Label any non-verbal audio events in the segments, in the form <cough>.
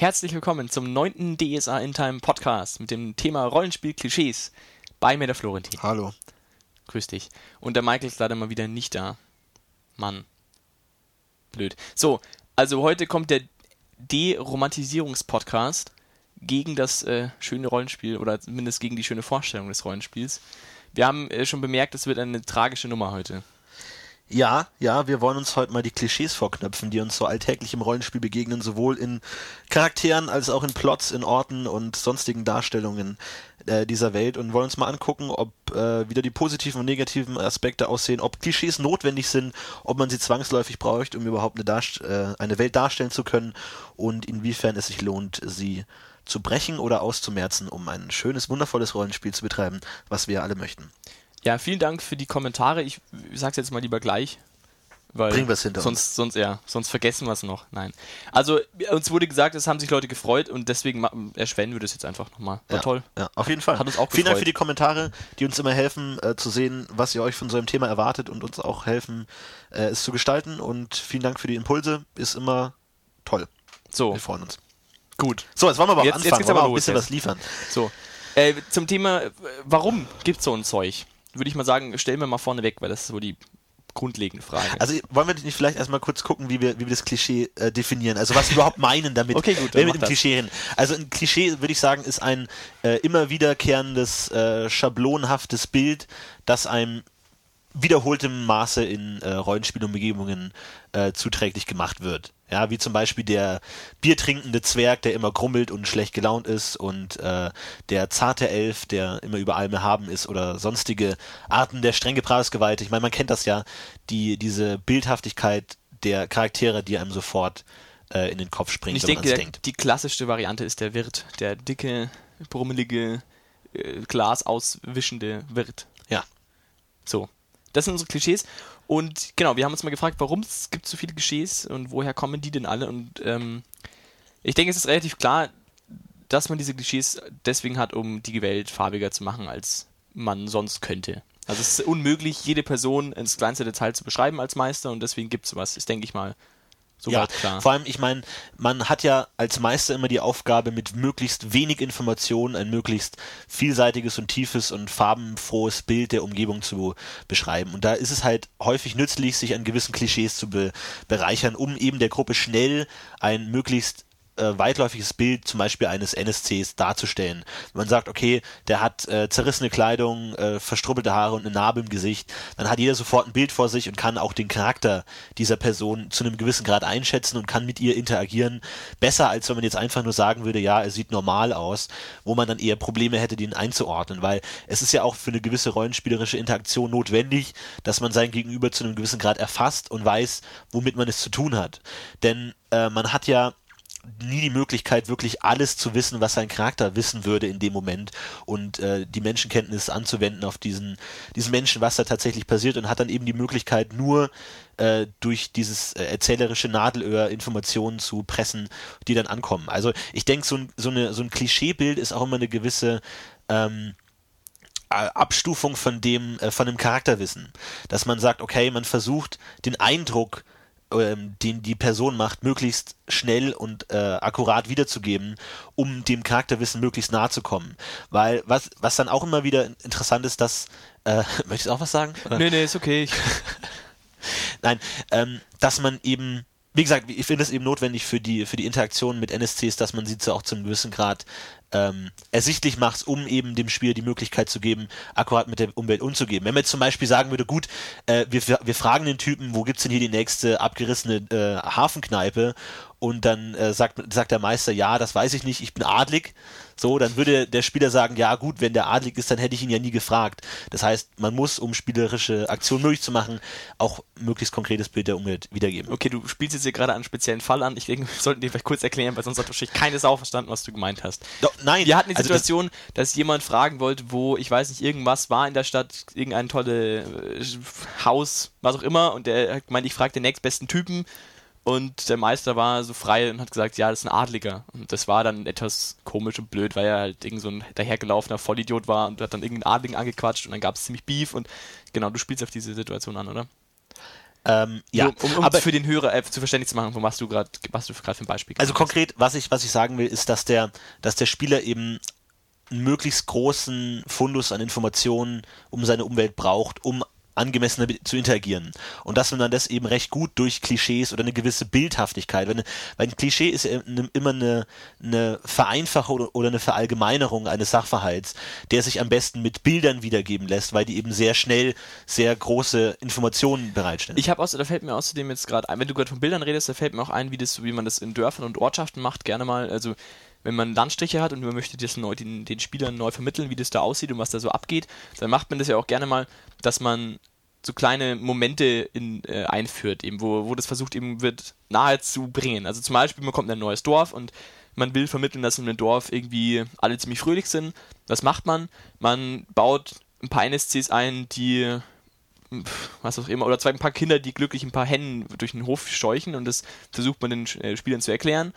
Herzlich willkommen zum neunten DSA in Time Podcast mit dem Thema Rollenspiel-Klischees bei mir der Florentin. Hallo. Grüß dich. Und der Michael ist leider mal wieder nicht da. Mann. Blöd. So, also heute kommt der De-Romantisierungs-Podcast gegen das äh, schöne Rollenspiel oder zumindest gegen die schöne Vorstellung des Rollenspiels. Wir haben äh, schon bemerkt, es wird eine tragische Nummer heute. Ja, ja, wir wollen uns heute mal die Klischees vorknöpfen, die uns so alltäglich im Rollenspiel begegnen, sowohl in Charakteren als auch in Plots, in Orten und sonstigen Darstellungen äh, dieser Welt und wollen uns mal angucken, ob äh, wieder die positiven und negativen Aspekte aussehen, ob Klischees notwendig sind, ob man sie zwangsläufig braucht, um überhaupt eine, Darst äh, eine Welt darstellen zu können und inwiefern es sich lohnt, sie zu brechen oder auszumerzen, um ein schönes, wundervolles Rollenspiel zu betreiben, was wir alle möchten. Ja, vielen Dank für die Kommentare. Ich sag's jetzt mal lieber gleich. Weil Bringen wir es hinter sonst, uns. Sonst, ja, sonst vergessen wir es noch. Nein. Also, uns wurde gesagt, es haben sich Leute gefreut und deswegen erschweren wir das jetzt einfach nochmal. War ja, toll. Ja, auf jeden Fall. Hat uns auch Vielen gefreut. Dank für die Kommentare, die uns immer helfen, äh, zu sehen, was ihr euch von so einem Thema erwartet und uns auch helfen, äh, es zu gestalten. Und vielen Dank für die Impulse. Ist immer toll. So. Wir freuen uns. Gut. So, jetzt wollen wir aber jetzt, auch jetzt anfangen. geht's aber auch ein los bisschen jetzt. was liefern. So. Äh, zum Thema, warum gibt's so ein Zeug? Würde ich mal sagen, stellen wir mal vorne weg, weil das ist so die grundlegende Frage. Also wollen wir nicht vielleicht erstmal kurz gucken, wie wir, wie wir das Klischee äh, definieren? Also was wir überhaupt <laughs> meinen damit, Okay, gut, dann wenn wir mit dem. Klischee reden. Also ein Klischee, würde ich sagen, ist ein äh, immer wiederkehrendes, äh, schablonhaftes Bild, das einem wiederholtem Maße in äh, Rollenspielumgebungen äh, zuträglich gemacht wird. Ja, wie zum Beispiel der biertrinkende Zwerg, der immer grummelt und schlecht gelaunt ist und äh, der zarte Elf, der immer über allem erhaben ist oder sonstige Arten der streng Gebrauchsgewalt. Ich meine, man kennt das ja, die, diese Bildhaftigkeit der Charaktere, die einem sofort äh, in den Kopf springt, ich wenn denke, der, denkt. die klassischste Variante ist der Wirt. Der dicke, brummelige, äh, Glas auswischende Wirt. Ja. So. Das sind unsere Klischees. Und genau, wir haben uns mal gefragt, warum es gibt so viele Klischees und woher kommen die denn alle? Und ähm, ich denke, es ist relativ klar, dass man diese Klischees deswegen hat, um die Welt farbiger zu machen, als man sonst könnte. Also es ist unmöglich, jede Person ins kleinste Detail zu beschreiben als Meister und deswegen gibt es sowas, ist, denke ich mal, Ja, soweit klar. vor allem, ich meine, man hat ja als Meister immer die Aufgabe, mit möglichst wenig Informationen ein möglichst vielseitiges und tiefes und farbenfrohes Bild der Umgebung zu beschreiben. Und da ist es halt häufig nützlich, sich an gewissen Klischees zu be bereichern, um eben der Gruppe schnell ein möglichst äh, weitläufiges Bild zum Beispiel eines NSCs darzustellen. Wenn man sagt, okay, der hat äh, zerrissene Kleidung, äh, verstrubbelte Haare und eine Narbe im Gesicht, dann hat jeder sofort ein Bild vor sich und kann auch den Charakter dieser Person zu einem gewissen Grad einschätzen und kann mit ihr interagieren. Besser, als wenn man jetzt einfach nur sagen würde, ja, er sieht normal aus, wo man dann eher Probleme hätte, den einzuordnen, weil es ist ja auch für eine gewisse rollenspielerische Interaktion notwendig, dass man sein Gegenüber zu einem gewissen Grad erfasst und weiß, womit man es zu tun hat. Denn äh, man hat ja nie die Möglichkeit, wirklich alles zu wissen, was sein Charakter wissen würde in dem Moment und äh, die Menschenkenntnis anzuwenden auf diesen, diesen Menschen, was da tatsächlich passiert und hat dann eben die Möglichkeit, nur äh, durch dieses äh, erzählerische Nadelöhr Informationen zu pressen, die dann ankommen. Also ich denke, so ein, so, eine, so ein Klischeebild ist auch immer eine gewisse ähm, äh, Abstufung von dem, äh, von dem Charakterwissen. Dass man sagt, okay, man versucht den Eindruck, ähm, den die Person macht, möglichst schnell und äh, akkurat wiederzugeben, um dem Charakterwissen möglichst nahe zu kommen. Weil was, was dann auch immer wieder interessant ist, dass äh, <laughs> möchtest du auch was sagen? Oder? Nee, nee, ist okay. <laughs> Nein, ähm, dass man eben, wie gesagt, ich finde es eben notwendig für die, für die Interaktion mit NSCs, dass man sie zu auch zu einem gewissen Grad ähm, ersichtlich macht, um eben dem Spieler die Möglichkeit zu geben, akkurat mit der Umwelt umzugehen. Wenn man jetzt zum Beispiel sagen würde, gut, äh, wir, wir fragen den Typen, wo gibt's denn hier die nächste abgerissene äh, Hafenkneipe? Und dann äh, sagt, sagt der Meister, ja, das weiß ich nicht, ich bin adlig. So, dann würde der Spieler sagen, ja gut, wenn der adlig ist, dann hätte ich ihn ja nie gefragt. Das heißt, man muss, um spielerische Aktionen möglich zu machen, auch möglichst konkretes Bild der Umwelt wiedergeben. okay, du spielst jetzt hier gerade einen speziellen Fall an. Ich denke, wir sollten dir vielleicht kurz erklären, weil sonst hat wahrscheinlich keine Sau verstanden, was du gemeint hast. Doch, nein, Wir hatten die also das- Situation, dass jemand fragen wollte, wo, ich weiß nicht, irgendwas war in der Stadt, irgendein tolle äh, Haus, was auch immer, und der hat gemeint, ich frage den nächstbesten Typen. Und der Meister war so frei und hat gesagt, ja, das ist ein Adliger. Und das war dann etwas komisch und blöd, weil er halt irgend so ein dahergelaufener Vollidiot war und hat dann irgendeinen Adligen angequatscht und dann gab es ziemlich Beef und genau, du spielst auf diese Situation an, oder? Ähm, ja, Nur um, um aber für den Hörer äh, zu verständlich zu machen, was du gerade was du gerade für ein Beispiel Also konkret, was ich, was ich sagen will, ist, dass der, dass der Spieler eben einen möglichst großen Fundus an Informationen um seine Umwelt braucht, um angemessener zu interagieren. Und dass man dann das eben recht gut durch Klischees oder eine gewisse Bildhaftigkeit, wenn, weil ein Klischee ist ja immer eine, eine Vereinfachung oder- oder eine Verallgemeinerung eines Sachverhalts, der sich am besten mit Bildern wiedergeben lässt, weil die eben sehr schnell sehr große Informationen bereitstellen. Ich habe außer, da fällt mir außerdem jetzt gerade ein, wenn du gerade von Bildern redest, da fällt mir auch ein, wie das, wie man das in Dörfern und Ortschaften macht, gerne mal. Also wenn man Landstriche hat und man möchte das neu, den, den Spielern neu vermitteln, wie das da aussieht und was da so abgeht, dann macht man das ja auch gerne mal, dass man so kleine Momente in, äh, einführt, eben, wo, wo das versucht eben wird nahe zu bringen. Also zum Beispiel, man kommt in ein neues Dorf und man will vermitteln, dass in einem Dorf irgendwie alle ziemlich fröhlich sind. Was macht man? Man baut ein paar NSCs ein, die was auch immer, oder zwei ein paar Kinder, die glücklich ein paar Hennen durch den Hof scheuchen und das versucht man den äh, Spielern zu erklären.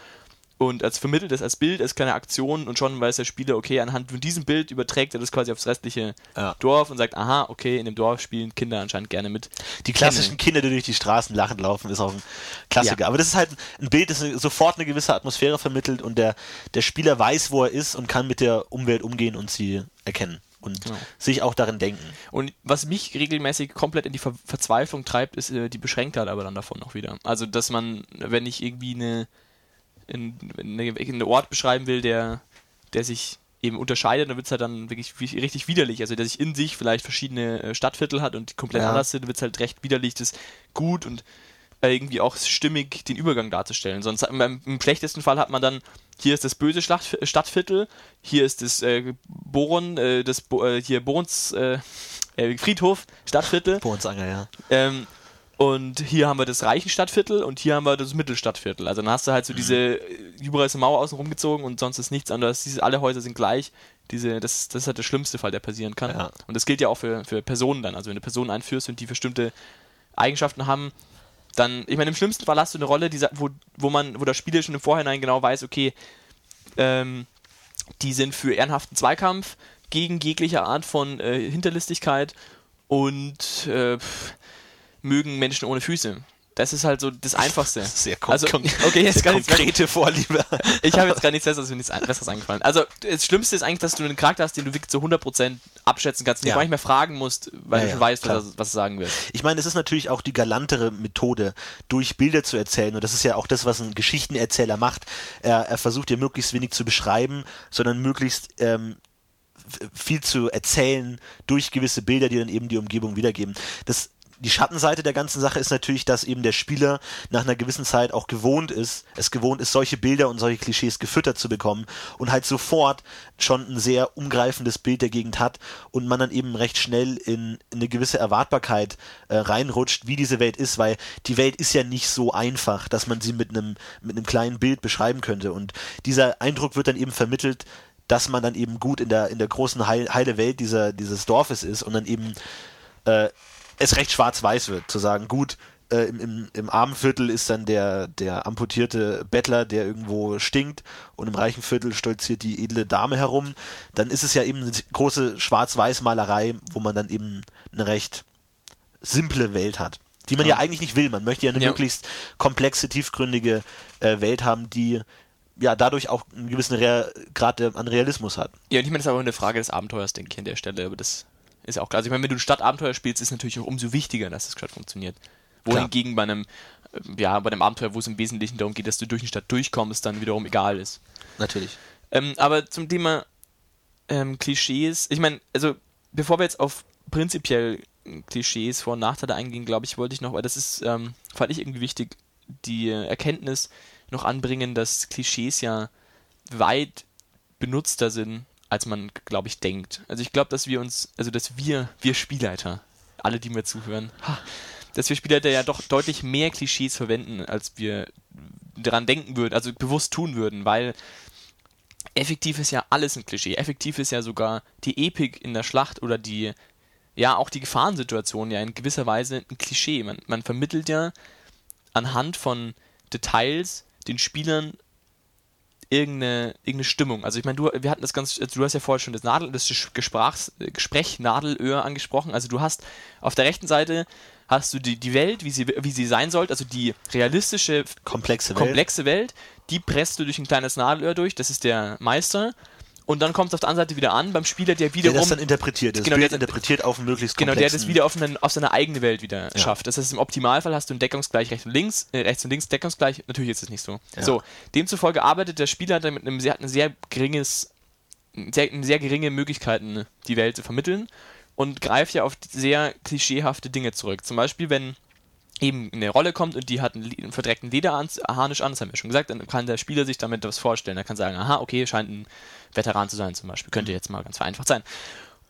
Und als vermittelt das als Bild, als kleine Aktion und schon weiß der Spieler, okay, anhand von diesem Bild überträgt er das quasi aufs restliche Ja. Dorf und sagt, aha, okay, in dem Dorf spielen Kinder anscheinend gerne mit. Die klassischen Kinder, die durch die Straßen lachend laufen, ist auch ein Klassiker. Ja. Aber das ist halt ein Bild, das sofort eine gewisse Atmosphäre vermittelt und der, der Spieler weiß, wo er ist und kann mit der Umwelt umgehen und sie erkennen und Genau. sich auch darin denken. Und was mich regelmäßig komplett in die Ver Verzweiflung treibt, ist äh, die Beschränktheit aber dann davon noch wieder. Also, dass man, wenn ich irgendwie eine, in, eine, einen Ort beschreiben will, der, der sich eben unterscheidet, dann wird es halt dann wirklich richtig widerlich. Also, der sich in sich vielleicht verschiedene äh, Stadtviertel hat und komplett Ja. anders sind, wird es halt recht widerlich, das gut und äh, irgendwie auch stimmig den Übergang darzustellen. Sonst im, im schlechtesten Fall hat man dann, hier ist das böse Schlacht, Stadtviertel, hier ist das äh, Boron, äh, das Bo äh, hier Borons äh, Friedhof, Stadtviertel. Bohrensanger, ja. Ähm, und hier haben wir das reichen Stadtviertel und hier haben wir das Mittelstadtviertel. Also dann hast du halt so diese, äh, überall ist eine Mauer außen rumgezogen und sonst ist nichts anderes. Diese, alle Häuser sind gleich. Diese, das, das ist halt der schlimmste Fall, der passieren kann. Ja. Und das gilt ja auch für, für Personen dann. Also wenn du Personen einführst und die bestimmte Eigenschaften haben, dann, ich meine, im schlimmsten Fall hast du eine Rolle, die, wo, wo man, wo der Spieler schon im Vorhinein genau weiß, okay, ähm, die sind für ehrenhaften Zweikampf gegen jegliche Art von äh, Hinterlistigkeit und äh, mögen Menschen ohne Füße. Das ist halt so das Einfachste. <laughs> Sehr kon Also, okay, jetzt sehr konkrete Vorliebe. <laughs> Ich habe jetzt gar nichts Besseres, mir nichts Besseres eingefallen. Also, das Schlimmste ist eigentlich, dass du einen Charakter hast, den du wirklich zu 100% abschätzen kannst, den Ja. du gar nicht mehr fragen musst, weil Ja, du schon ja, weißt, was, er- was er sagen wird. Ich meine, es ist natürlich auch die galantere Methode, durch Bilder zu erzählen. Und das ist ja auch das, was ein Geschichtenerzähler macht. Er, er versucht ja möglichst wenig zu beschreiben, sondern möglichst ähm, viel zu erzählen durch gewisse Bilder, die dann eben die Umgebung wiedergeben. Das die Schattenseite der ganzen Sache ist natürlich, dass eben der Spieler nach einer gewissen Zeit auch gewohnt ist, es gewohnt ist, solche Bilder und solche Klischees gefüttert zu bekommen und halt sofort schon ein sehr umgreifendes Bild der Gegend hat und man dann eben recht schnell in, in eine gewisse Erwartbarkeit äh, reinrutscht, wie diese Welt ist, weil die Welt ist ja nicht so einfach, dass man sie mit einem mit einem kleinen Bild beschreiben könnte. Und dieser Eindruck wird dann eben vermittelt, dass man dann eben gut in der in der großen heil, heile Welt dieser dieses Dorfes ist und dann eben äh, es recht schwarz-weiß wird, zu sagen, gut, äh, im, im, im armen Viertel ist dann der, der amputierte Bettler, der irgendwo stinkt und im reichen Viertel stolziert die edle Dame herum, dann ist es ja eben eine große Schwarz-Weiß-Malerei, wo man dann eben eine recht simple Welt hat. Die man ja, Ja. eigentlich nicht will. Man möchte ja eine Ja. möglichst komplexe, tiefgründige äh, Welt haben, die ja dadurch auch einen gewissen Rea Grad äh, an Realismus hat. Ja, und ich meine, das ist aber eine Frage des Abenteuers, denke ich, an der Stelle, aber das ist ja auch klar. Also ich meine, wenn du ein Stadtabenteuer spielst, ist natürlich auch umso wichtiger, dass das gerade funktioniert. Wohingegen bei einem, äh, ja, bei einem Abenteuer, wo es im Wesentlichen darum geht, dass du durch die Stadt durchkommst, dann wiederum egal ist. Natürlich. Ähm, aber zum Thema ähm, Klischees, ich meine, also bevor wir jetzt auf prinzipiell Klischees, Vor- und Nachteile eingehen, glaube ich, wollte ich noch, weil das ist, ähm, fand ich irgendwie wichtig, die äh, Erkenntnis noch anbringen, dass Klischees ja weit benutzter sind, als man, glaube ich, denkt. Also ich glaube, dass wir uns, also dass wir, wir Spielleiter, alle, die mir zuhören, ha, dass wir Spielleiter ja doch deutlich mehr Klischees verwenden, als wir daran denken würden, also bewusst tun würden, weil effektiv ist ja alles ein Klischee. Effektiv ist ja sogar die Epik in der Schlacht oder die, ja, auch die Gefahrensituation ja in gewisser Weise ein Klischee. Man, man vermittelt ja anhand von Details den Spielern irgendeine, irgendeine Stimmung. Also ich meine, du, wir hatten das ganz, du hast ja vorher schon das Nadel, das Gesprachs, Gespräch Nadelöhr angesprochen. Also du hast auf der rechten Seite hast du die, die Welt, wie sie, wie sie sein sollte, also die realistische, Komplexe Welt. komplexe Welt, die presst du durch ein kleines Nadelöhr durch, das ist der Meister. Und dann kommt es auf der anderen Seite wieder an, beim Spieler, der der wiederum. das dann interpretiert. Das Genau, Bild der- interpretiert auf einen möglichst Genau, der das wieder auf, einen, auf seine eigene Welt wieder schafft. Das heißt, im Optimalfall hast du ein Deckungsgleich rechts und links, äh, rechts und links Deckungsgleich. Natürlich ist es nicht so. Ja. So, demzufolge arbeitet der Spieler dann mit einem sehr, ein sehr geringes, sehr, sehr geringe Möglichkeiten, die Welt zu vermitteln und greift ja auf sehr klischeehafte Dinge zurück. Zum Beispiel, wenn eben eine Rolle kommt und die hat einen, verdreckten Lederharnisch an, das haben wir schon gesagt, dann kann der Spieler sich damit was vorstellen. Er kann sagen, aha, okay, scheint ein Veteran zu sein zum Beispiel. Könnte jetzt mal ganz vereinfacht sein.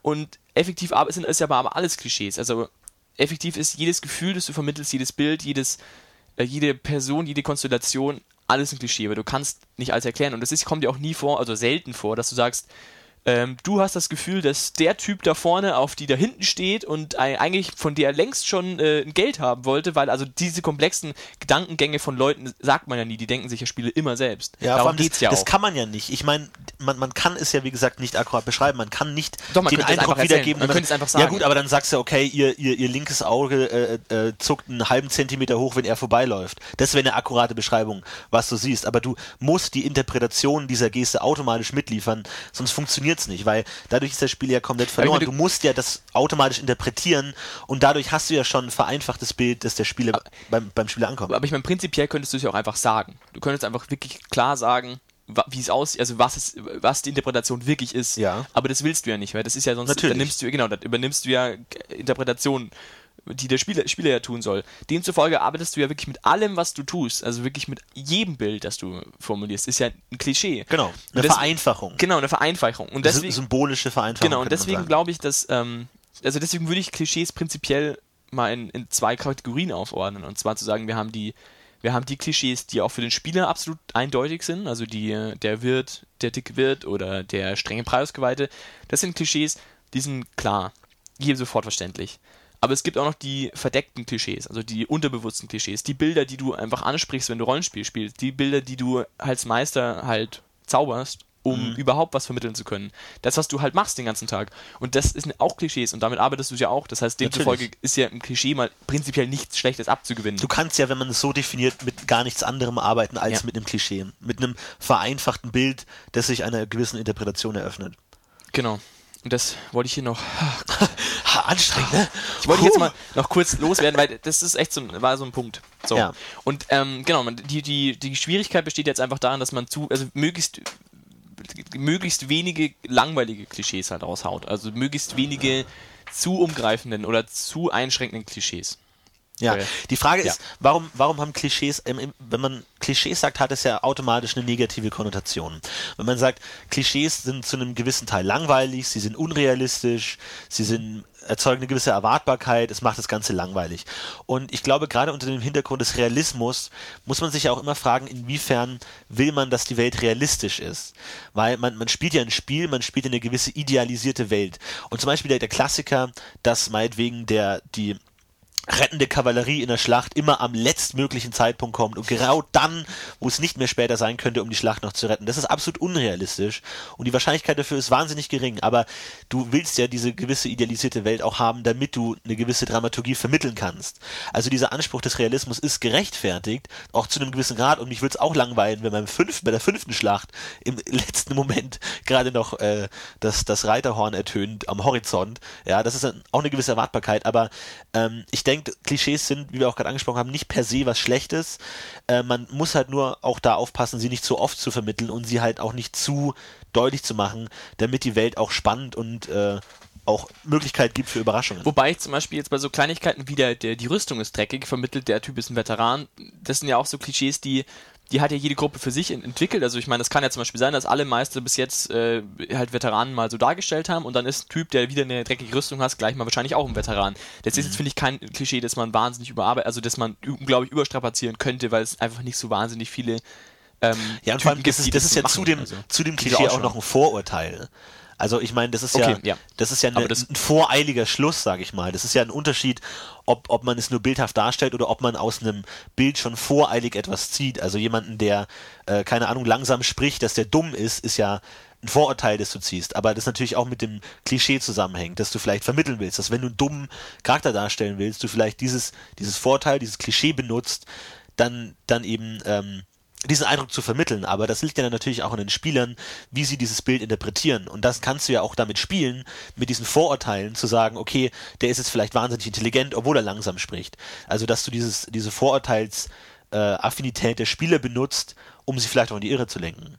Und effektiv aber- sind es ja aber, aber alles Klischees. Also effektiv ist jedes Gefühl, das du vermittelst, jedes Bild, jedes, äh, jede Person, jede Konstellation, alles ein Klischee, weil du kannst nicht alles erklären. Und das ist, kommt dir auch nie vor, also selten vor, dass du sagst, ähm, du hast das Gefühl, dass der Typ da vorne auf die da hinten steht und ei- eigentlich von der längst schon äh, Geld haben wollte, weil also diese komplexen Gedankengänge von Leuten sagt man ja nie, die denken sich ja Spiele immer selbst. Ja, Darum geht's das, ja das auch. kann man ja nicht. Ich meine, man, man kann es ja wie gesagt nicht akkurat beschreiben. Man kann nicht Doch, man den Eindruck wiedergeben. Man dass könnte es einfach Ja sagen. gut, aber dann sagst du, okay, ihr, ihr, ihr linkes Auge äh, äh, zuckt einen halben Zentimeter hoch, wenn er vorbeiläuft. Das wäre eine akkurate Beschreibung, was du siehst. Aber du musst die Interpretation dieser Geste automatisch mitliefern, sonst funktioniert's nicht, weil dadurch ist das Spiel ja komplett verloren. meine, Du du- musst ja das automatisch interpretieren und dadurch hast du ja schon ein vereinfachtes Bild, das der Spieler beim, beim Spieler ankommt. Aber ich meine, prinzipiell könntest du es ja auch einfach sagen. Du könntest einfach wirklich klar sagen, wie es aussieht, also was es, was die Interpretation wirklich ist. Ja. Aber das willst du ja nicht, weil das ist ja sonst, Natürlich. dann nimmst du, genau, dann übernimmst du ja Interpretationen, die der Spieler, Spieler ja tun soll. Demzufolge arbeitest du ja wirklich mit allem, was du tust, also wirklich mit jedem Bild, das du formulierst, ist ja ein Klischee. Genau, eine deswegen- Vereinfachung. Genau, eine Vereinfachung. Und Das deswegen, ist symbolische Vereinfachung. Genau, und deswegen glaube ich, dass, ähm, also deswegen würde ich Klischees prinzipiell mal in, in zwei Kategorien aufordnen. Und zwar zu sagen, wir haben die, wir haben die Klischees, die auch für den Spieler absolut eindeutig sind, also die, der Wirt, der dicke Wirt oder der strenge Preisgeweihte. Das sind Klischees, die sind klar, jedem sofort verständlich. Aber es gibt auch noch die verdeckten Klischees, also die unterbewussten Klischees, die Bilder, die du einfach ansprichst, wenn du Rollenspiel spielst, die Bilder, die du als Meister halt zauberst, um Mhm. überhaupt was vermitteln zu können. Das, was du halt machst den ganzen Tag. Und das sind auch Klischees und damit arbeitest du ja auch. Das heißt, demzufolge Natürlich. ist ja im Klischee mal prinzipiell nichts Schlechtes abzugewinnen. Du kannst ja, wenn man es so definiert, mit gar nichts anderem arbeiten als Ja. mit einem Klischee. Mit einem vereinfachten Bild, das sich einer gewissen Interpretation eröffnet. genau. Und das wollte ich hier noch. <laughs> Anstrengend, ne? Ich wollte jetzt mal noch kurz loswerden, weil das ist echt so ein, war so ein Punkt. So. Ja. Und ähm, genau, die, die, die Schwierigkeit besteht jetzt einfach darin, dass man zu, also möglichst möglichst wenige langweilige Klischees halt raushaut. Also möglichst wenige zu umgreifenden oder zu einschränkenden Klischees. Ja, Okay. die Frage Ja. ist, warum, warum haben Klischees, wenn man Klischees sagt, hat es ja automatisch eine negative Konnotation. Wenn man sagt, Klischees sind zu einem gewissen Teil langweilig, sie sind unrealistisch, sie sind, erzeugen eine gewisse Erwartbarkeit, es macht das Ganze langweilig. Und ich glaube, gerade unter dem Hintergrund des Realismus muss man sich ja auch immer fragen, inwiefern will man, dass die Welt realistisch ist. Weil man, man spielt ja ein Spiel, man spielt eine gewisse idealisierte Welt. Und zum Beispiel der, der Klassiker, dass meinetwegen der, die, rettende Kavallerie in der Schlacht immer am letztmöglichen Zeitpunkt kommt und genau dann, wo es nicht mehr später sein könnte, um die Schlacht noch zu retten. Das ist absolut unrealistisch und die Wahrscheinlichkeit dafür ist wahnsinnig gering. Aber du willst ja diese gewisse idealisierte Welt auch haben, damit du eine gewisse Dramaturgie vermitteln kannst. Also dieser Anspruch des Realismus ist gerechtfertigt, auch zu einem gewissen Grad. Und mich würde es auch langweilen, wenn beim fünften, bei der fünften Schlacht im <laughs> letzten Moment gerade noch äh, das, das Reiterhorn ertönt am Horizont. Ja, das ist auch eine gewisse Erwartbarkeit. Aber ähm, ich denke, Klischees sind, wie wir auch gerade angesprochen haben, nicht per se was Schlechtes. Äh, man muss halt nur auch da aufpassen, sie nicht zu oft zu vermitteln und sie halt auch nicht zu deutlich zu machen, damit die Welt auch spannend und äh, auch Möglichkeit gibt für Überraschungen. Wobei ich zum Beispiel jetzt bei so Kleinigkeiten wie der, der, die Rüstung ist dreckig, vermittelt, der Typ ist ein Veteran, das sind ja auch so Klischees, die, die hat ja jede Gruppe für sich ent- entwickelt. Also ich meine, das kann ja zum Beispiel sein, dass alle Meister bis jetzt äh, halt Veteranen mal so dargestellt haben und dann ist ein Typ, der wieder eine dreckige Rüstung hat, gleich mal wahrscheinlich auch ein Veteran. Das Mhm. ist jetzt, finde ich, kein Klischee, das man wahnsinnig überarbeitet, also das man unglaublich überstrapazieren könnte, weil es einfach nicht so wahnsinnig viele ähm, Ja, und vor allem, Typen das gibt, ist, das ist ja zu dem, Also, zu dem Klischee auch noch ein Vorurteil. Also ich meine, das ist Okay, ja, ja. das ist ja eine, das- ein voreiliger Schluss, sage ich mal. Das ist ja ein Unterschied, ob, ob man es nur bildhaft darstellt oder ob man aus einem Bild schon voreilig etwas zieht. Also jemanden, der, äh, keine Ahnung, langsam spricht, dass der dumm ist, ist ja ein Vorurteil, das du ziehst. Aber das natürlich auch mit dem Klischee zusammenhängt, dass du vielleicht vermitteln willst, dass wenn du einen dummen Charakter darstellen willst, du vielleicht dieses, dieses Vorteil, dieses Klischee benutzt, dann, dann eben ähm, diesen Eindruck zu vermitteln. Aber das liegt ja dann natürlich auch an den Spielern, wie sie dieses Bild interpretieren. Und das kannst du ja auch damit spielen, mit diesen Vorurteilen zu sagen, okay, der ist jetzt vielleicht wahnsinnig intelligent, obwohl er langsam spricht. Also, dass du dieses, diese Vorurteils äh, Affinität der Spieler benutzt, um sie vielleicht auch in die Irre zu lenken.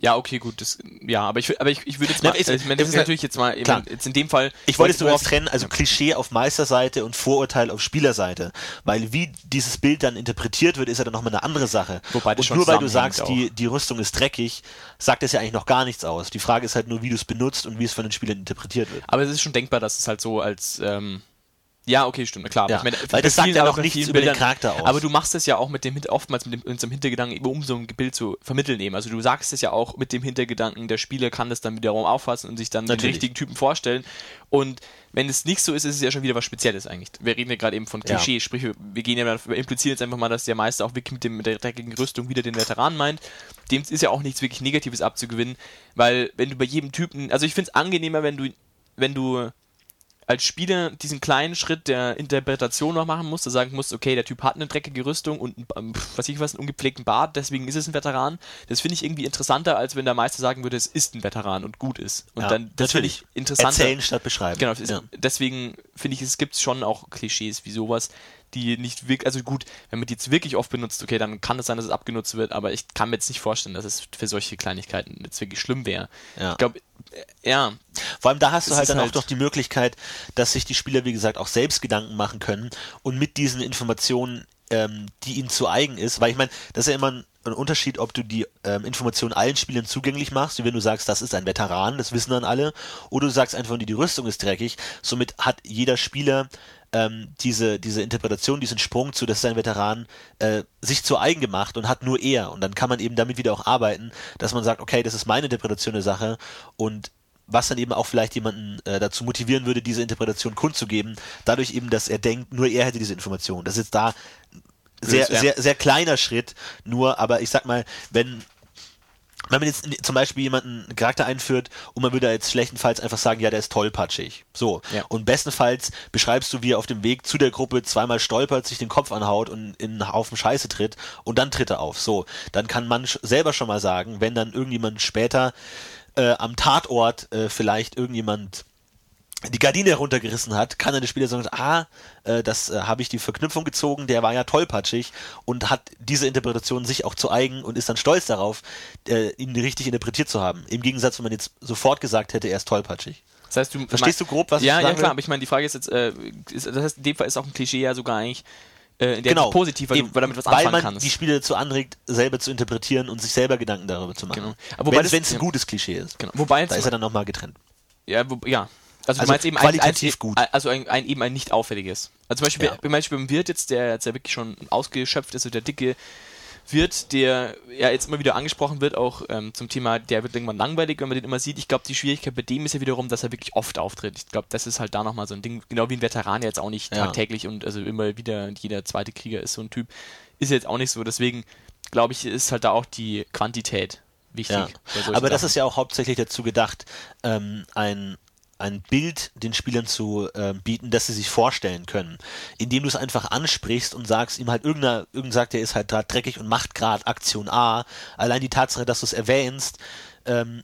Ja, okay, gut. Das, ja, aber ich, aber ich, ich würde jetzt mal. ist- ich meine, das ist ist- natürlich jetzt mal. Klar. jetzt in dem Fall. Ich wollte es jetzt trennen, also Klischee auf Meisterseite und Vorurteil auf Spielerseite. Weil wie dieses Bild dann interpretiert wird, ist ja dann nochmal eine andere Sache. Wobei das und nur weil du sagst, die, die Rüstung ist dreckig, sagt das ja eigentlich noch gar nichts aus. Die Frage ist halt nur, wie du es benutzt und wie es von den Spielern interpretiert wird. Aber es ist schon denkbar, dass es halt so als. Ähm, ja, okay, stimmt, klar. Ja, aber weil das sagt ja noch bei nichts über den Charakter aus. Aber du machst es ja auch mit dem oftmals mit dem mit unserem Hintergedanken, um so ein Bild zu vermitteln eben. Also du sagst es ja auch mit dem Hintergedanken, der Spieler kann das dann wiederum auffassen und sich dann den Natürlich. richtigen Typen vorstellen. Und wenn es nicht so ist, ist es ja schon wieder was Spezielles eigentlich. Wir reden ja gerade eben von Ja. Klischee, sprich, wir- gehen ja, mal- wir implizieren jetzt einfach mal, dass der Meister auch wirklich mit, dem, mit der dreckigen Rüstung wieder den Veteran meint. Dem ist ja auch nichts wirklich Negatives abzugewinnen, weil wenn du bei jedem Typen, also ich finde es angenehmer, wenn du, wenn du als Spieler diesen kleinen Schritt der Interpretation noch machen musst, da sagen musst, okay, der Typ hat eine dreckige Rüstung und einen, pf, was weiß ich was, einen ungepflegten Bart, deswegen ist es ein Veteran. Das finde ich irgendwie interessanter, als wenn der Meister sagen würde, es ist ein Veteran und gut ist. Und Ja, dann, das finde natürlich. ich interessanter. Erzählen statt beschreiben. Genau, ja. deswegen finde ich, es gibt schon auch Klischees wie sowas, die nicht wirklich, also gut, wenn man die jetzt wirklich oft benutzt, okay, dann kann es sein, dass es abgenutzt wird, aber ich kann mir jetzt nicht vorstellen, dass es für solche Kleinigkeiten jetzt wirklich schlimm wäre. Ja. Ich glaube, ja, Vor allem da hast du halt dann halt- auch noch die Möglichkeit, dass sich die Spieler, wie gesagt, auch selbst Gedanken machen können und mit diesen Informationen, ähm, die ihnen zu eigen ist, weil ich meine, das ist ja immer ein, ein Unterschied, ob du die ähm, Informationen allen Spielern zugänglich machst, wie wenn du sagst, das ist ein Veteran, das wissen dann alle, oder du sagst einfach, die Rüstung ist dreckig, somit hat jeder Spieler ähm, diese, diese Interpretation, diesen Sprung zu, das ist ein Veteran, äh, sich zu eigen gemacht und hat nur er. Und dann kann man eben damit wieder auch arbeiten, dass man sagt, okay, das ist meine Interpretation der Sache und was dann eben auch vielleicht jemanden äh, dazu motivieren würde, diese Interpretation kundzugeben, dadurch eben, dass er denkt, nur er hätte diese Information. Das ist jetzt da sehr, Ja. sehr, sehr kleiner Schritt, nur, aber ich sag mal, wenn wenn man jetzt zum Beispiel jemanden einen Charakter einführt und man würde jetzt schlechtenfalls einfach sagen, ja, der ist tollpatschig. So. Ja. Und bestenfalls beschreibst du, wie er auf dem Weg zu der Gruppe zweimal stolpert, sich den Kopf anhaut und in einen Haufen Scheiße tritt und dann tritt er auf. So. Dann kann man selber schon mal sagen, wenn dann irgendjemand später äh, am Tatort äh, vielleicht irgendjemand die Gardine heruntergerissen hat, kann dann der Spieler sagen, ah, äh, das äh, habe ich die Verknüpfung gezogen, der war ja tollpatschig und hat diese Interpretation sich auch zu eigen und ist dann stolz darauf, äh, ihn richtig interpretiert zu haben. Im Gegensatz, wenn man jetzt sofort gesagt hätte, er ist tollpatschig. Das heißt, du Verstehst du grob, was ich ja, sagen Ja, klar, will? aber ich meine, die Frage ist jetzt, äh, ist, das heißt, in dem Fall ist auch ein Klischee ja sogar eigentlich äh, in der Genau. Hinsicht positiv, weil Eben, du weil damit was weil anfangen man kannst. die Spieler dazu anregt, selber zu interpretieren und sich selber Gedanken darüber zu machen. Genau. Aber wobei Wenn das- es ein ja. gutes Klischee ist. genau. Wobei Da ist er dann nochmal getrennt. ja, wo, ja. Also, Also du meinst eben qualitativ ein, gut. ein, also ein, ein, eben ein nicht auffälliges. Also zum Beispiel, Ja. zum Beispiel beim Wirt jetzt, der jetzt ja wirklich schon ausgeschöpft ist, so der dicke Wirt, der ja jetzt immer wieder angesprochen wird, auch ähm, zum Thema, der wird irgendwann langweilig, wenn man den immer sieht. Ich glaube, die Schwierigkeit bei dem ist ja wiederum, dass er wirklich oft auftritt. Ich glaube, das ist halt da nochmal so ein Ding, genau wie ein Veteran jetzt auch nicht Ja. tagtäglich und also immer wieder jeder zweite Krieger ist so ein Typ. Ist jetzt auch nicht so. Deswegen glaube ich, ist halt da auch die Quantität wichtig. Ja. Aber das Sachen. ist ja auch hauptsächlich dazu gedacht, ähm, ein, ein Bild den Spielern zu ähm, bieten, das sie sich vorstellen können. Indem du es einfach ansprichst und sagst, ihm halt irgendeiner, irgend sagt, er ist halt gerade dreckig und macht gerade Aktion A. Allein die Tatsache, dass du es erwähnst, ähm,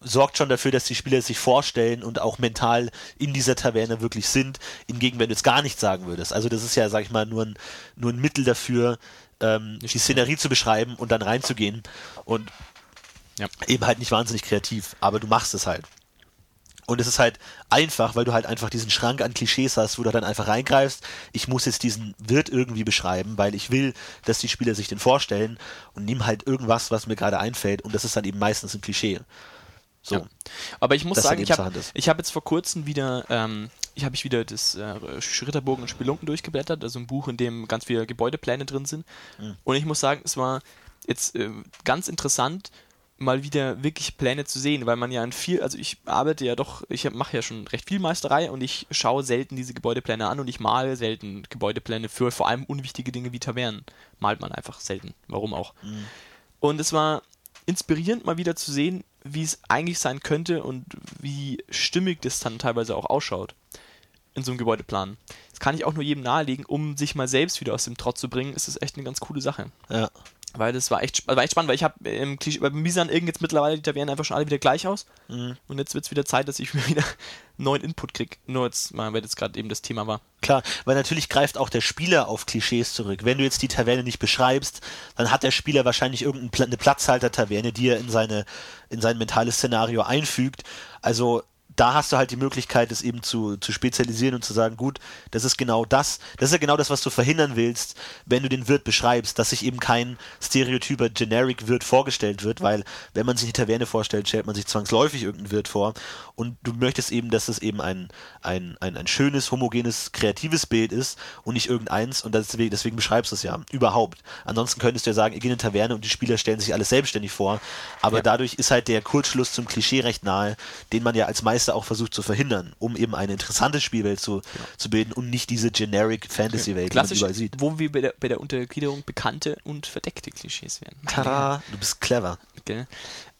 sorgt schon dafür, dass die Spieler es sich vorstellen und auch mental in dieser Taverne wirklich sind, hingegen, wenn du jetzt gar nichts sagen würdest. Also das ist ja, sag ich mal, nur ein, nur ein Mittel dafür, ähm, die Szenerie zu beschreiben und dann reinzugehen und Ja. eben halt nicht wahnsinnig kreativ, aber du machst es halt. Und es ist halt einfach, weil du halt einfach diesen Schrank an Klischees hast, wo du dann einfach reingreifst. Ich muss jetzt diesen Wirt irgendwie beschreiben, weil ich will, dass die Spieler sich den vorstellen und nimm halt irgendwas, was mir gerade einfällt und das ist dann eben meistens ein Klischee. So. Ja. Aber ich muss Das sagen, ich habe hab jetzt vor kurzem wieder, ähm, ich habe ich wieder das äh, Ritterbogen und Spelunken durchgeblättert, also ein Buch, in dem ganz viele Gebäudepläne drin sind. Mhm. Und ich muss sagen, es war jetzt äh, ganz interessant, mal wieder wirklich Pläne zu sehen, weil man ja in viel, also ich arbeite ja doch, ich mache ja schon recht viel Meisterei und ich schaue selten diese Gebäudepläne an und ich male selten Gebäudepläne für vor allem unwichtige Dinge wie Tavernen. Malt man einfach selten. Warum auch? Mhm. Und es war inspirierend mal wieder zu sehen, wie es eigentlich sein könnte und wie stimmig das dann teilweise auch ausschaut in so einem Gebäudeplan. Das kann ich auch nur jedem nahelegen, um sich mal selbst wieder aus dem Trott zu bringen, ist das echt eine ganz coole Sache. Ja. Weil das war echt, war echt spannend, weil ich habe im Klischee, bei Misan irgendwie jetzt mittlerweile die Tavernen einfach schon alle wieder gleich aus. Mhm. Und jetzt wird es wieder Zeit, dass ich <laughs> mir wieder neuen Input kriege. Nur jetzt mal, weil das gerade eben das Thema war. Klar, weil natürlich greift auch der Spieler auf Klischees zurück. Wenn du jetzt die Taverne nicht beschreibst, dann hat der Spieler wahrscheinlich irgendeine Platzhalter-Taverne, die er in seine, in sein mentales Szenario einfügt. Also da hast du halt die Möglichkeit, es eben zu, zu spezialisieren und zu sagen, gut, das ist genau das, das ist ja genau das, was du verhindern willst, wenn du den Wirt beschreibst, dass sich eben kein stereotyper Generic Wirt vorgestellt wird, weil wenn man sich die Taverne vorstellt, stellt man sich zwangsläufig irgendeinen Wirt vor und du möchtest eben, dass es eben ein, ein, ein, ein schönes, homogenes, kreatives Bild ist und nicht irgendeins und deswegen, deswegen beschreibst du es ja überhaupt. Ansonsten könntest du ja sagen, ich gehe in eine Taverne und die Spieler stellen sich alles selbstständig vor, aber ja. dadurch ist halt der Kurzschluss zum Klischee recht nahe, den man ja als Meister Meister auch versucht zu verhindern, um eben eine interessante Spielwelt zu, genau. zu bilden und nicht diese generic Fantasy-Welt, die man überall sieht. Wo wir bei der, bei der Untergliederung bekannte und verdeckte Klischees werden. Tada, du bist clever. Okay.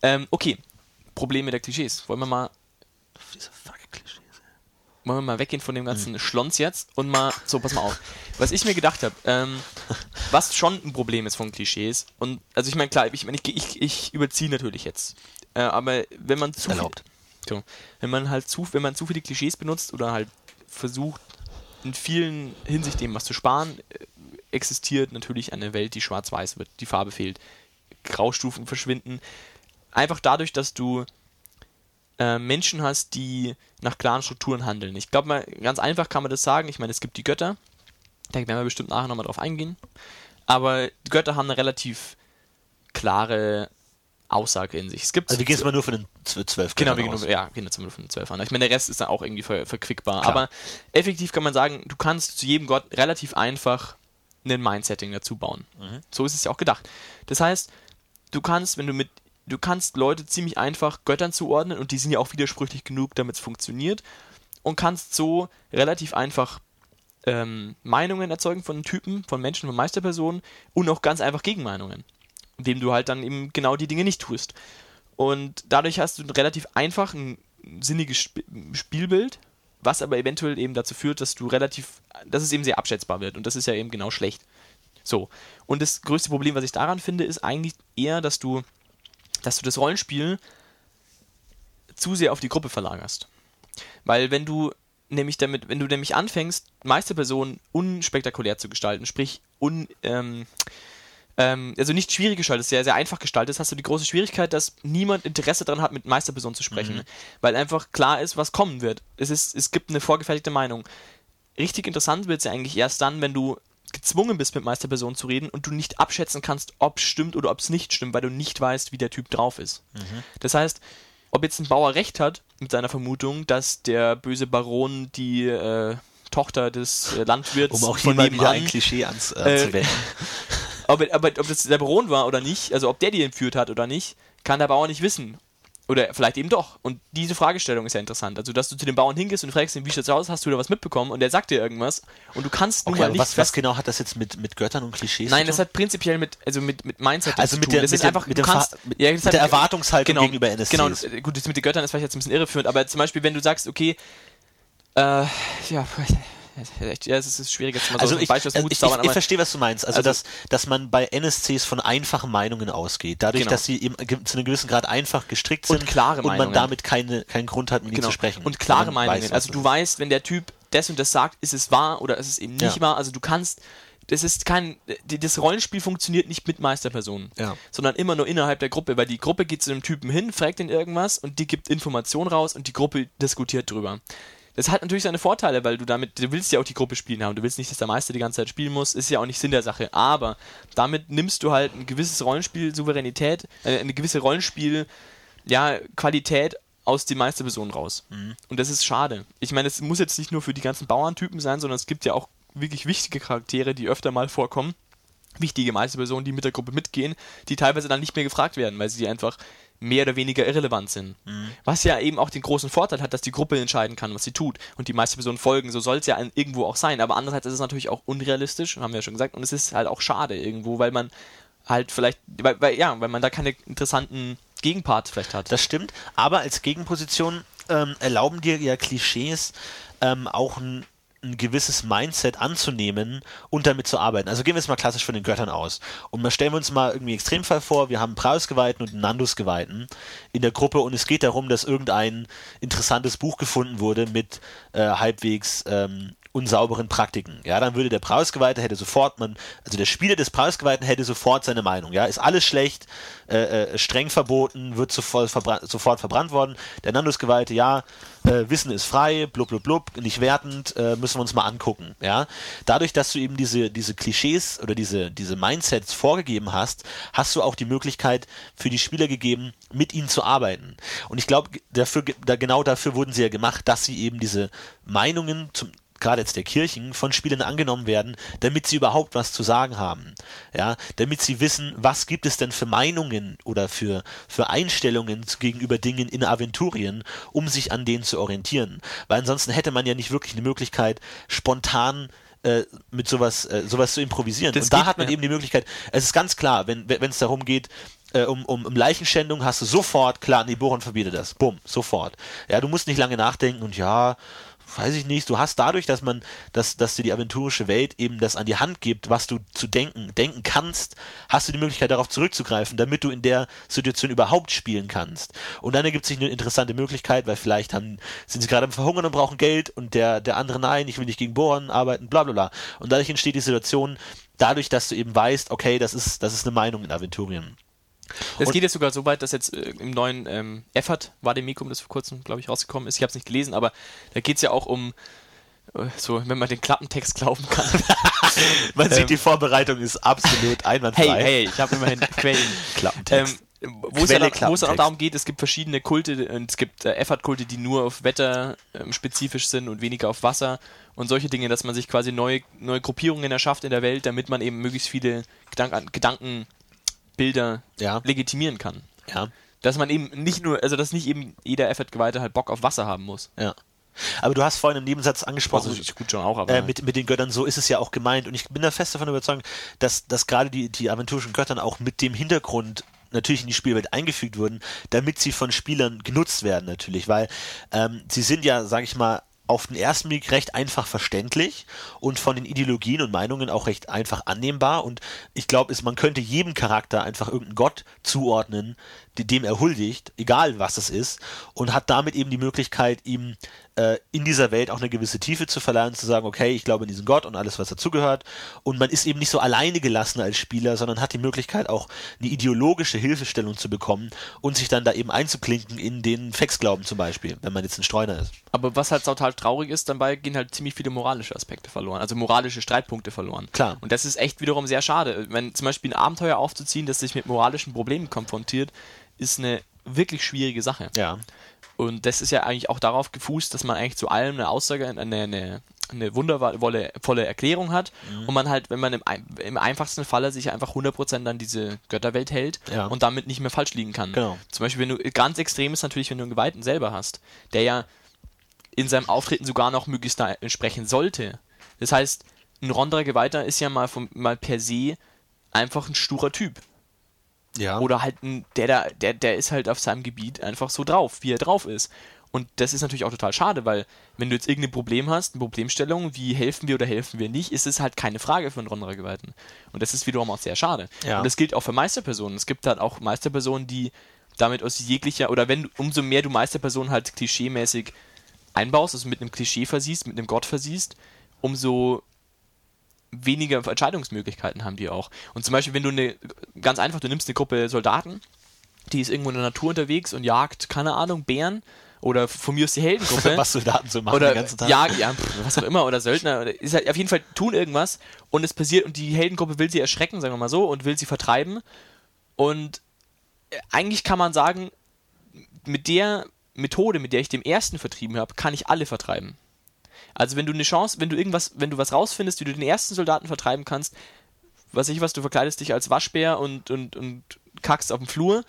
Ähm, okay, Probleme der Klischees. Wollen wir mal. Diese fucking Klischees. Wollen wir mal weggehen von dem ganzen mhm. Schlons jetzt und mal. So, pass mal auf. Was ich mir gedacht habe, ähm, <laughs> was schon ein Problem ist von Klischees, und also ich meine, klar, ich, mein, ich, ich, ich überziehe natürlich jetzt. Äh, aber wenn man zu Erlaubt. Viel, so. Wenn man halt zu, wenn man zu viele Klischees benutzt oder halt versucht, in vielen Hinsichten was zu sparen, äh, existiert natürlich eine Welt, die schwarz-weiß wird, die Farbe fehlt, Graustufen verschwinden. Einfach dadurch, dass du äh, Menschen hast, die nach klaren Strukturen handeln. Ich glaube ganz einfach kann man das sagen. Ich meine, es gibt die Götter, da werden wir bestimmt nachher nochmal drauf eingehen. Aber die Götter haben eine relativ klare Aussage in sich. Es gibt also wir gehen jetzt mal nur von den zwölf Genau, wir gehen nur, ja, gehen jetzt mal nur von den zwölf an. Ich meine, der Rest ist dann auch irgendwie ver verquickbar. Klar. Aber effektiv kann man sagen, du kannst zu jedem Gott relativ einfach ein Mindsetting dazu bauen. Mhm. So ist es ja auch gedacht. Das heißt, du kannst, wenn du mit, du kannst Leute ziemlich einfach Göttern zuordnen und die sind ja auch widersprüchlich genug, damit es funktioniert und kannst so relativ einfach ähm, Meinungen erzeugen von Typen, von Menschen, von Meisterpersonen und auch ganz einfach Gegenmeinungen indem du halt dann eben genau die Dinge nicht tust. Und dadurch hast du relativ einfach ein sinniges Sp Spielbild, was aber eventuell eben dazu führt, dass du relativ, dass es eben sehr abschätzbar wird. Und das ist ja eben genau schlecht. So. Und das größte Problem, was ich daran finde, ist eigentlich eher, dass du, dass du das Rollenspiel zu sehr auf die Gruppe verlagerst. Weil wenn du nämlich damit, wenn du nämlich anfängst, Meisterpersonen unspektakulär zu gestalten, sprich un, ähm, ähm, also nicht schwierig gestaltet, sehr, sehr einfach gestaltet ist, hast du die große Schwierigkeit, dass niemand Interesse daran hat, mit Meisterpersonen zu sprechen. Mhm. Weil einfach klar ist, was kommen wird. Es, ist, es gibt eine vorgefertigte Meinung. Richtig interessant wird es ja eigentlich erst dann, wenn du gezwungen bist, mit Meisterpersonen zu reden und du nicht abschätzen kannst, ob es stimmt oder ob es nicht stimmt, weil du nicht weißt, wie der Typ drauf ist. Mhm. Das heißt, ob jetzt ein Bauer recht hat mit seiner Vermutung, dass der böse Baron die äh, Tochter des äh, Landwirts um auch hier mal wieder ein Klischee ans, äh, äh. <laughs> ob, ob, ob das der Baron war oder nicht, also ob der die entführt hat oder nicht, kann der Bauer nicht wissen. Oder vielleicht eben doch. Und diese Fragestellung ist ja interessant. Also, dass du zu dem Bauern hingehst und fragst ihn, wie schaut's aus, hast du da was mitbekommen? Und der sagt dir irgendwas. Und du kannst okay, nun mal nicht. Was, was genau hat das jetzt mit, mit Göttern und Klischees Nein, das hat prinzipiell mit, also mit, mit Mindset also mit der, das mit ist einfach, mit, kannst, mit, ja, mit der Erwartungshaltung genau, gegenüber NSCs. Genau, gut, das mit den Göttern ist vielleicht jetzt ein bisschen irreführend, aber zum Beispiel, wenn du sagst, okay, äh, ja, ja, es ist schwierig jetzt mal so also ich, Beispiel also ich, ich, ich, verstehe, was du meinst. Also, also, dass, dass man bei NSCs von einfachen Meinungen ausgeht. Dadurch, genau. dass sie eben zu einem gewissen Grad einfach gestrickt sind und, klare und man damit keine, keinen Grund hat, mit genau. zu sprechen. Und klare Meinungen. Weiß, also du weißt, wenn der Typ das und das sagt, ist es wahr oder ist es eben nicht ja. wahr. Also du kannst das ist kein, das Rollenspiel funktioniert nicht mit Meisterpersonen, ja. sondern immer nur innerhalb der Gruppe, weil die Gruppe geht zu dem Typen hin, fragt ihn irgendwas und die gibt Informationen raus und die Gruppe diskutiert drüber. Das hat natürlich seine Vorteile, weil du damit, du willst ja auch die Gruppe spielen haben. Du willst nicht, dass der Meister die ganze Zeit spielen muss, ist ja auch nicht Sinn der Sache. Aber damit nimmst du halt ein gewisses Rollenspiel-Souveränität, äh, eine gewisse Rollenspiel, ja, Qualität aus den Meisterpersonen raus. Mhm. Und das ist schade. Ich meine, es muss jetzt nicht nur für die ganzen Bauerntypen sein, sondern es gibt ja auch wirklich wichtige Charaktere, die öfter mal vorkommen. Wichtige Meisterpersonen, die mit der Gruppe mitgehen, die teilweise dann nicht mehr gefragt werden, weil sie einfach mehr oder weniger irrelevant sind. Mhm. Was ja eben auch den großen Vorteil hat, dass die Gruppe entscheiden kann, was sie tut und die meiste Personen folgen. So soll es ja irgendwo auch sein. Aber andererseits ist es natürlich auch unrealistisch, haben wir ja schon gesagt, und es ist halt auch schade irgendwo, weil man halt vielleicht, weil, weil ja, weil man da keine interessanten Gegenparts vielleicht hat. Das stimmt, aber als Gegenposition ähm, erlauben dir ja Klischees ähm, auch ein ein gewisses Mindset anzunehmen und damit zu arbeiten. Also gehen wir jetzt mal klassisch von den Göttern aus. Und mal stellen wir uns mal irgendwie Extremfall vor, wir haben Prausgeweihten und Nandusgeweihten in der Gruppe und es geht darum, dass irgendein interessantes Buch gefunden wurde mit äh, halbwegs ähm, unsauberen Praktiken. Ja, dann würde der Preisgeweihte hätte sofort man, also der Spieler des Preisgeweihten hätte sofort seine Meinung. Ja, ist alles schlecht, äh, äh, streng verboten, wird sofort, verbra sofort verbrannt worden. Der Nandusgeweihte, ja, äh, Wissen ist frei, blub blub blub, nicht wertend, äh, müssen wir uns mal angucken. Ja, dadurch, dass du eben diese diese Klischees oder diese diese Mindsets vorgegeben hast, hast du auch die Möglichkeit für die Spieler gegeben, mit ihnen zu arbeiten. Und ich glaube, dafür da, genau dafür wurden sie ja gemacht, dass sie eben diese Meinungen zum gerade jetzt der Kirchen, von Spielern angenommen werden, damit sie überhaupt was zu sagen haben. Ja, damit sie wissen, was gibt es denn für Meinungen oder für, für Einstellungen gegenüber Dingen in Aventurien, um sich an denen zu orientieren. Weil ansonsten hätte man ja nicht wirklich eine Möglichkeit, spontan äh, mit sowas, äh, sowas zu improvisieren. Das Und da hat man ja. eben die Möglichkeit, es ist ganz klar, wenn wenn es darum geht, äh, um, um, um Leichenschändung hast du sofort, klar, nee, Boron verbietet das. Bumm, sofort. Ja, du musst nicht lange nachdenken und ja, weiß ich nicht, du hast dadurch, dass man, dass, dass dir die aventurische Welt eben das an die Hand gibt, was du zu denken, denken kannst, hast du die Möglichkeit darauf zurückzugreifen, damit du in der Situation überhaupt spielen kannst. Und dann ergibt sich eine interessante Möglichkeit, weil vielleicht haben, sind sie gerade am Verhungern und brauchen Geld und der, der andere nein, ich will nicht gegen Bohren arbeiten, bla bla bla. Und dadurch entsteht die Situation, dadurch, dass du eben weißt, okay, das ist, das ist eine Meinung in Aventurien. Und- geht jetzt sogar so weit, dass jetzt äh, im neuen ähm, Effort Vademecum, das vor kurzem, glaube ich, rausgekommen ist, ich habe es nicht gelesen, aber da geht es ja auch um, äh, so, wenn man den Klappentext glauben kann. <laughs> Man Ähm, sieht, die Vorbereitung ist absolut <laughs> einwandfrei. hey, hey, ich habe immerhin Quellen. Klappentext. Ähm, wo es ja dann, wo es dann auch darum geht, es gibt verschiedene Kulte und es gibt äh, Effort-Kulte, die nur auf Wetter ähm, spezifisch sind und weniger auf Wasser und solche Dinge, dass man sich quasi neue, neue Gruppierungen erschafft in der Welt, damit man eben möglichst viele Gedank Gedankenbilder Ja. legitimieren kann. ja. Dass man eben nicht nur, also dass nicht eben jeder Effort-Geweihte halt Bock auf Wasser haben muss. Ja. Aber du hast vorhin im Nebensatz angesprochen, Also ist gut schon auch, aber äh, mit, mit den Göttern, so ist es ja auch gemeint. Und ich bin da fest davon überzeugt, dass, dass gerade die, die aventurischen Göttern auch mit dem Hintergrund natürlich in die Spielwelt eingefügt wurden, damit sie von Spielern genutzt werden natürlich, weil ähm, sie sind ja, sage ich mal, auf den ersten Blick recht einfach verständlich und von den Ideologien und Meinungen auch recht einfach annehmbar. Und ich glaube, man könnte jedem Charakter einfach irgendeinen Gott zuordnen, dem er huldigt, egal was es ist, und hat damit eben die Möglichkeit, ihm äh, in dieser Welt auch eine gewisse Tiefe zu verleihen, zu sagen, okay, ich glaube in diesen Gott und alles, was dazugehört. Und man ist eben nicht so alleine gelassen als Spieler, sondern hat die Möglichkeit, auch eine ideologische Hilfestellung zu bekommen und sich dann da eben einzuklinken in den Fexglauben zum Beispiel, wenn man jetzt ein Streuner ist. Aber was halt total traurig ist, dabei gehen halt ziemlich viele moralische Aspekte verloren, also moralische Streitpunkte verloren. Klar. Und das ist echt wiederum sehr schade. Wenn zum Beispiel ein Abenteuer aufzuziehen, das sich mit moralischen Problemen konfrontiert, ist eine wirklich schwierige Sache. Ja. Und das ist ja eigentlich auch darauf gefußt, dass man eigentlich zu allem eine Aussage, eine, eine, eine wundervolle volle Erklärung hat Mhm. und man halt, wenn man im, im einfachsten Falle sich einfach 100% an diese Götterwelt hält Ja. und damit nicht mehr falsch liegen kann. Genau. Zum Beispiel, wenn du ganz extrem ist natürlich, wenn du einen Geweihten selber hast, der ja in seinem Auftreten sogar noch möglichst da entsprechen sollte. Das heißt, ein ronderer Geweihter ist ja mal, vom, mal per se einfach ein sturer Typ. Ja. Oder halt ein, der, da, der, der ist halt auf seinem Gebiet einfach so drauf, wie er drauf ist. Und das ist natürlich auch total schade, weil wenn du jetzt irgendein Problem hast, eine Problemstellung, wie helfen wir oder helfen wir nicht, ist es halt keine Frage für einen ronderer Geweihten. Und das ist wiederum auch sehr schade. Ja. Und das gilt auch für Meisterpersonen. Es gibt halt auch Meisterpersonen, die damit aus jeglicher, oder wenn, umso mehr du Meisterpersonen halt klischeemäßig einbaust, also mit einem Klischee versiehst, mit einem Gott versiehst, umso weniger Entscheidungsmöglichkeiten haben die auch. Und zum Beispiel, wenn du eine, ganz einfach, du nimmst eine Gruppe Soldaten, die ist irgendwo in der Natur unterwegs und jagt, keine Ahnung, Bären oder von mir aus die Heldengruppe. <laughs> was Soldaten so machen oder den ganzen Tag. Ja, ja, was auch immer, oder Söldner, oder ist halt auf jeden Fall tun irgendwas und es passiert und die Heldengruppe will sie erschrecken, sagen wir mal so, und will sie vertreiben. Und äh, eigentlich kann man sagen, mit der Methode, mit der ich dem ersten vertrieben habe, kann ich alle vertreiben. Also wenn du eine Chance, wenn du irgendwas, wenn du was rausfindest, wie du den ersten Soldaten vertreiben kannst, was ich was, du verkleidest dich als Waschbär und, und, und kackst auf dem Flur,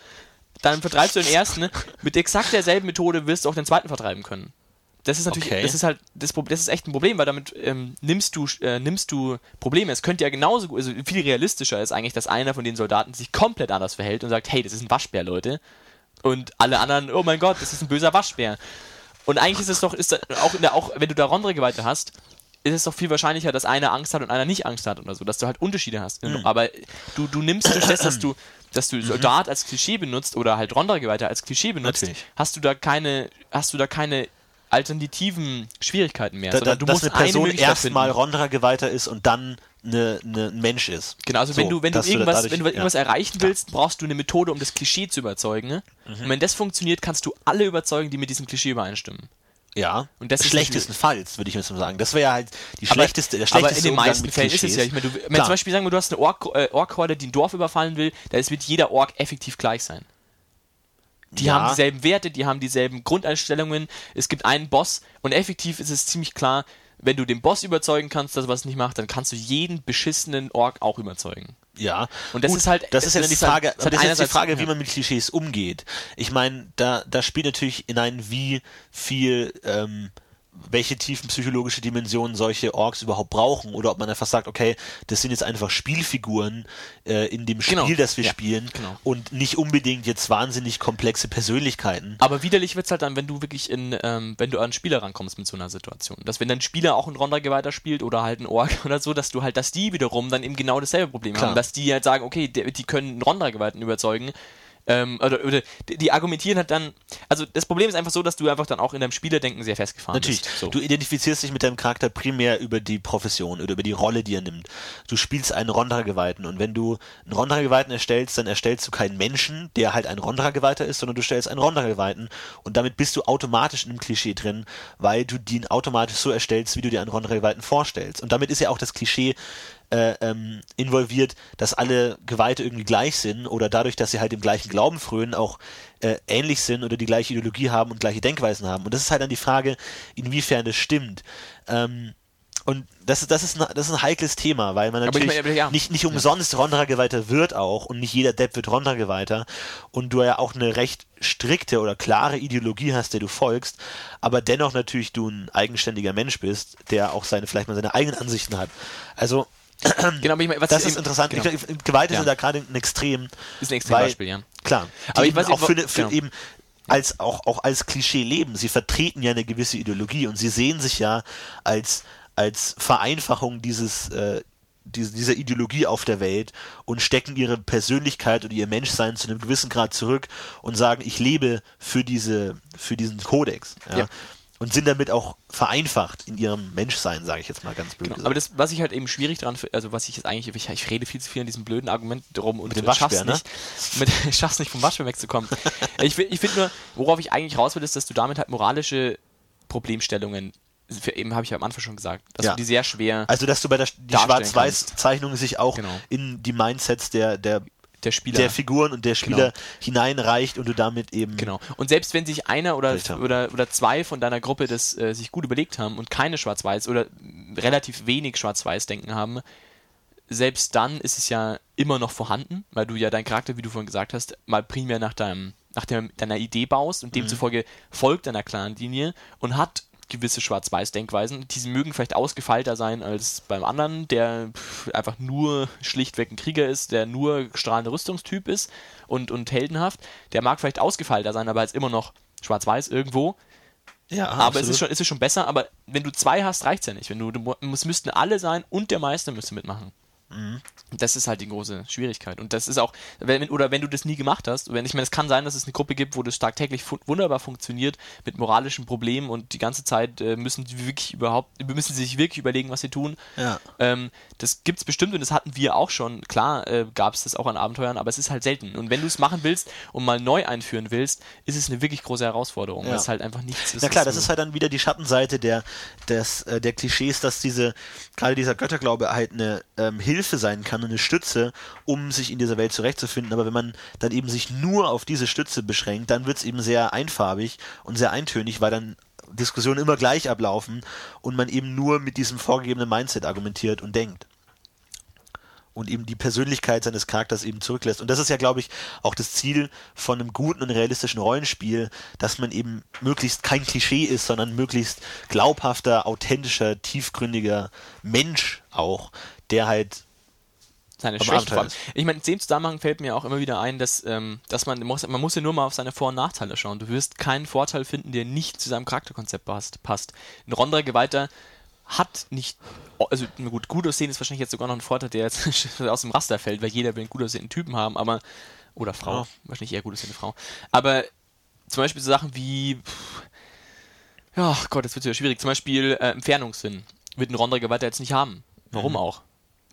dann vertreibst du den ersten. Mit exakt derselben Methode wirst du auch den zweiten vertreiben können. Das ist natürlich, Okay. das ist halt, das, das ist echt ein Problem, weil damit ähm, nimmst du, äh, nimmst du Probleme. Es könnte ja genauso, gut- also viel realistischer ist eigentlich, dass einer von den Soldaten sich komplett anders verhält und sagt, hey, das ist ein Waschbär, Leute. Und alle anderen, oh mein Gott, das ist ein böser Waschbär. Und eigentlich ist es doch, ist auch, in der, auch wenn du da Rondregeweihte hast, ist es doch viel wahrscheinlicher, dass einer Angst hat und einer nicht Angst hat oder so, dass du halt Unterschiede hast. Aber du, du nimmst durch das, dass du, dass du Soldat als Klischee benutzt oder halt Rondregeweihte als Klischee benutzt, Natürlich. hast du da keine, hast du da keine alternativen Schwierigkeiten mehr, Da, da, sondern du dass musst eine Person erstmal finden. Rondra-Geweihter ist und dann eine, eine, ein Mensch ist. Genau, also wenn So, du, wenn du irgendwas, dadurch- wenn du irgendwas ja. erreichen willst, brauchst du eine Methode, um das Klischee zu überzeugen. Ne? Mhm. Und wenn das funktioniert, kannst du alle überzeugen, die mit diesem Klischee übereinstimmen. Ja, Und das ist schlechtestenfalls, würde ich jetzt mal sagen. Das wäre ja halt die Aber- schlechteste, der Aber schlechteste in den Umgang meisten Fällen ist es ja. Ich meine, du, wenn Klar. zum Beispiel sagen wir, du hast eine Ork, äh, Ork-Horde, die ein Dorf überfallen will, da ist- wird jeder Ork effektiv gleich sein. Die Ja. haben dieselben Werte, die haben dieselben Grundeinstellungen. Es gibt einen Boss und effektiv ist es ziemlich klar, wenn du den Boss überzeugen kannst, dass er was nicht macht, dann kannst du jeden beschissenen Ork auch überzeugen. Ja. Und das ist halt- Das ist ja das dann die halt- Frage, das hat das ist jetzt die Frage, wie man mit Klischees umgeht. Ich meine, da, da spielt natürlich hinein, wie viel, ähm, welche tiefen psychologische Dimensionen solche Orks überhaupt brauchen oder ob man einfach sagt, okay, das sind jetzt einfach Spielfiguren äh, in dem Spiel, Genau. das wir Ja, spielen genau. und nicht unbedingt jetzt wahnsinnig komplexe Persönlichkeiten. Aber widerlich wird es halt dann, wenn du wirklich in, ähm, wenn du an Spieler rankommst mit so einer Situation. Dass wenn dann ein Spieler auch ein Rondergeweihter spielt oder halt ein Ork <laughs> oder so, dass du halt, dass die wiederum dann eben genau dasselbe Problem Klar. haben. Dass die halt sagen, okay, der, die können Rondergeweihten überzeugen. Ähm, oder, oder die, argumentieren halt dann, also das Problem ist einfach so, dass du einfach dann auch in deinem Spielerdenken sehr festgefahren Natürlich. bist. So. Du identifizierst dich mit deinem Charakter primär über die Profession oder über die Rolle, die er nimmt. Du spielst einen Rondra-Geweihten und wenn du einen Rondra-Geweihten erstellst, dann erstellst du keinen Menschen, der halt ein Rondra-Geweihter ist, sondern du stellst einen Rondra-Geweihten und damit bist du automatisch in einem Klischee drin, weil du den automatisch so erstellst, wie du dir einen Rondra-Geweihten vorstellst. Und damit ist ja auch das Klischee äh, ähm, involviert, dass alle Geweihte irgendwie gleich sind oder dadurch, dass sie halt dem gleichen Glauben frönen, auch äh, ähnlich sind oder die gleiche Ideologie haben und gleiche Denkweisen haben. Und das ist halt dann die Frage, inwiefern das stimmt. Ähm, und das ist, das, ist ein, das ist ein heikles Thema, weil man natürlich meine, ja. nicht, nicht umsonst Rondra-Geweihter wird auch und nicht jeder Depp wird Rondra-Geweihter und du ja auch eine recht strikte oder klare Ideologie hast, der du folgst, aber dennoch natürlich du ein eigenständiger Mensch bist, der auch seine, vielleicht mal seine eigenen Ansichten hat. Also, <clears throat> genau, ich meine, was das eben- ist interessant. Genau. Ich glaub, Geweihte Ja. da gerade ein Extrem. Ist ein extremes weil- Beispiel, ja. Klar. Aber ich weiß eben auch für, ne- für genau. eben als auch, auch als Klischee leben. Sie vertreten ja eine gewisse Ideologie und sie sehen sich ja als, als Vereinfachung dieses, äh, diese, dieser Ideologie auf der Welt und stecken ihre Persönlichkeit oder ihr Menschsein zu einem gewissen Grad zurück und sagen, ich lebe für diese, für diesen Kodex. Ja? Ja. Und sind damit auch vereinfacht in ihrem Menschsein, sage ich jetzt mal ganz blöd Genau. Aber das, was ich halt eben schwierig dran, also was ich jetzt eigentlich, ich, ich rede viel zu viel an diesem blöden Argument drum und dem schaff's ne? nicht, mit, ich <laughs> schaff's nicht vom Waschbär wegzukommen. ich ich finde nur, worauf ich eigentlich raus will, ist, dass du damit halt moralische Problemstellungen, für, eben habe ich ja am Anfang schon gesagt, dass Ja. du die sehr schwer Also, dass du bei der die Schwarz-Weiß-Zeichnung sich auch Genau. in die Mindsets der, der, der Spieler. der Figuren und der Spieler hineinreicht und du damit eben. Genau. Und selbst wenn sich einer oder, oder, oder zwei von deiner Gruppe das äh, sich gut überlegt haben und keine Schwarz-Weiß oder relativ wenig Schwarz-Weiß-Denken haben, selbst dann ist es ja immer noch vorhanden, weil du ja deinen Charakter, wie du vorhin gesagt hast, mal primär nach deinem, nach deiner Idee baust und demzufolge folgt deiner klaren Linie und hat gewisse Schwarz-Weiß-Denkweisen. Diese mögen vielleicht ausgefeilter sein als beim anderen, der einfach nur schlichtweg ein Krieger ist, der nur strahlender Rüstungstyp ist und, und heldenhaft. Der mag vielleicht ausgefeilter sein, aber ist immer noch schwarz-weiß irgendwo. Ja, aber es ist, schon, es ist schon besser, aber wenn du zwei hast, reicht's ja nicht. Wenn du, du es müssten alle sein und der Meister müsste mitmachen. Das ist halt die große Schwierigkeit. Und das ist auch, wenn, oder wenn du das nie gemacht hast, wenn ich meine, es kann sein, dass es eine Gruppe gibt, wo das tagtäglich fu wunderbar funktioniert mit moralischen Problemen und die ganze Zeit äh, müssen sie wirklich überhaupt, müssen sie sich wirklich überlegen, was sie tun. Ja. Ähm, das gibt's bestimmt und das hatten wir auch schon. Klar äh, gab es das auch an Abenteuern, aber es ist halt selten. Und wenn du es machen willst und mal neu einführen willst, ist es eine wirklich große Herausforderung. Ja. weil es halt einfach nichts ist. Na klar, das ist halt dann wieder die Schattenseite der, des, äh, der Klischees, dass diese, gerade dieser Götterglaube halt eine ähm, Hilfe sein kann, eine Stütze, um sich in dieser Welt zurechtzufinden. Aber wenn man dann eben sich nur auf diese Stütze beschränkt, dann wird es eben sehr einfarbig und sehr eintönig, weil dann Diskussionen immer gleich ablaufen und man eben nur mit diesem vorgegebenen Mindset argumentiert und denkt. und eben die Persönlichkeit seines Charakters eben zurücklässt. Und das ist ja, glaube ich, auch das Ziel von einem guten und realistischen Rollenspiel, dass man eben möglichst kein Klischee ist, sondern möglichst glaubhafter, authentischer, tiefgründiger Mensch auch, der halt seine vor allem. Ich meine, in dem Zusammenhang fällt mir auch immer wieder ein, dass, ähm, dass man muss, man muss ja nur mal auf seine Vor- und Nachteile schauen. Du wirst keinen Vorteil finden, der nicht zu seinem Charakterkonzept passt. passt. Ein Rondra Geweihter hat nicht, also gut, gut aussehen ist wahrscheinlich jetzt sogar noch ein Vorteil, der jetzt <laughs> aus dem Raster fällt, weil jeder will einen gut aussehenden Typen haben, aber, oder Frau, ja. wahrscheinlich eher gut aussehende Frau. Aber zum Beispiel so Sachen wie, pff, ja Gott, das wird wieder schwierig, zum Beispiel äh, Entfernungssinn wird ein Rondra Geweihter jetzt nicht haben. Warum mhm. auch?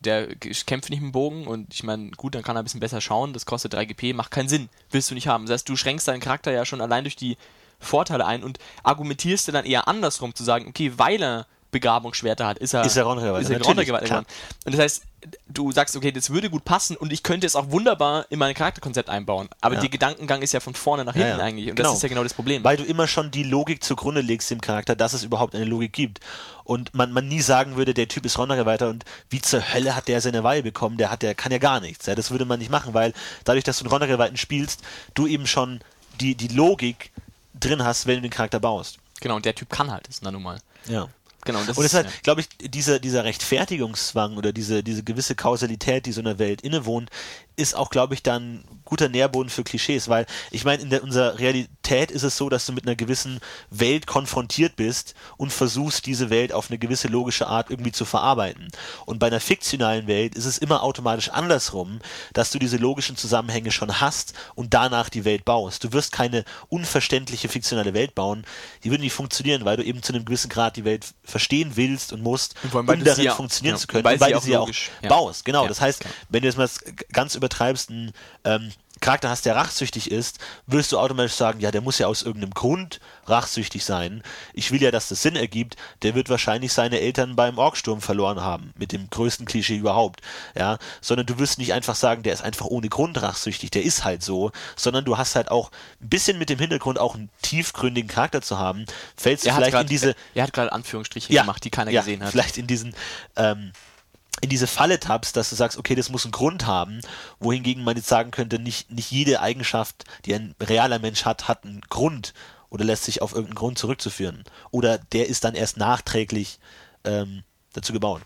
Der kämpft nicht mit dem Bogen und ich meine, gut, dann kann er ein bisschen besser schauen, das kostet 3 GP, macht keinen Sinn, willst du nicht haben. Das heißt, du schränkst deinen Charakter ja schon allein durch die Vorteile ein und argumentierst du dann eher andersrum zu sagen, okay, weil er Begabungsschwerter hat, ist er, ist er runtergewandert geworden. Und das heißt, du sagst, okay, das würde gut passen und ich könnte es auch wunderbar in mein Charakterkonzept einbauen. Aber ja. der Gedankengang ist ja von vorne nach hinten ja, ja. eigentlich und genau. das ist ja genau das Problem. Weil du immer schon die Logik zugrunde legst dem Charakter, dass es überhaupt eine Logik gibt. Und man, man nie sagen würde, der Typ ist weiter und wie zur Hölle hat der seine Weihe bekommen, der hat, der kann ja gar nichts. Ja, das würde man nicht machen, weil dadurch, dass du einen Rondergeweihten spielst, du eben schon die, die Logik drin hast, wenn du den Charakter baust. Genau, und der Typ kann halt, ist na nun mal. Ja. Genau, das und deshalb, ja. glaube ich, dieser, dieser Rechtfertigungszwang oder diese, diese gewisse Kausalität, die so einer Welt innewohnt, ist auch, glaube ich, dann guter Nährboden für Klischees, weil ich meine, in der, unserer Realität ist es so, dass du mit einer gewissen Welt konfrontiert bist und versuchst, diese Welt auf eine gewisse logische Art irgendwie zu verarbeiten. Und bei einer fiktionalen Welt ist es immer automatisch andersrum, dass du diese logischen Zusammenhänge schon hast und danach die Welt baust. Du wirst keine unverständliche fiktionale Welt bauen, die würde nicht funktionieren, weil du eben zu einem gewissen Grad die Welt verstehen willst und musst, und um darin ja, funktionieren ja, zu können, weil, weil du sie auch ja. baust. Genau, das heißt, wenn du jetzt mal ganz übertreibst, ein ähm, Charakter hast, der rachsüchtig ist, wirst du automatisch sagen, ja, der muss ja aus irgendeinem Grund rachsüchtig sein. Ich will ja, dass das Sinn ergibt. Der wird wahrscheinlich seine Eltern beim Orksturm verloren haben, mit dem größten Klischee überhaupt. Ja, sondern du wirst nicht einfach sagen, der ist einfach ohne Grund rachsüchtig, der ist halt so, sondern du hast halt auch ein bisschen mit dem Hintergrund auch einen tiefgründigen Charakter zu haben. Fällst du vielleicht grad, in diese. Er hat gerade Anführungsstriche ja, gemacht, die keiner ja, gesehen hat. Vielleicht in diesen ähm, in diese Falle tappst, dass du sagst, okay, das muss einen Grund haben, wohingegen man jetzt sagen könnte, nicht, nicht jede Eigenschaft, die ein realer Mensch hat, hat einen Grund oder lässt sich auf irgendeinen Grund zurückzuführen. Oder der ist dann erst nachträglich ähm, dazu gebaut.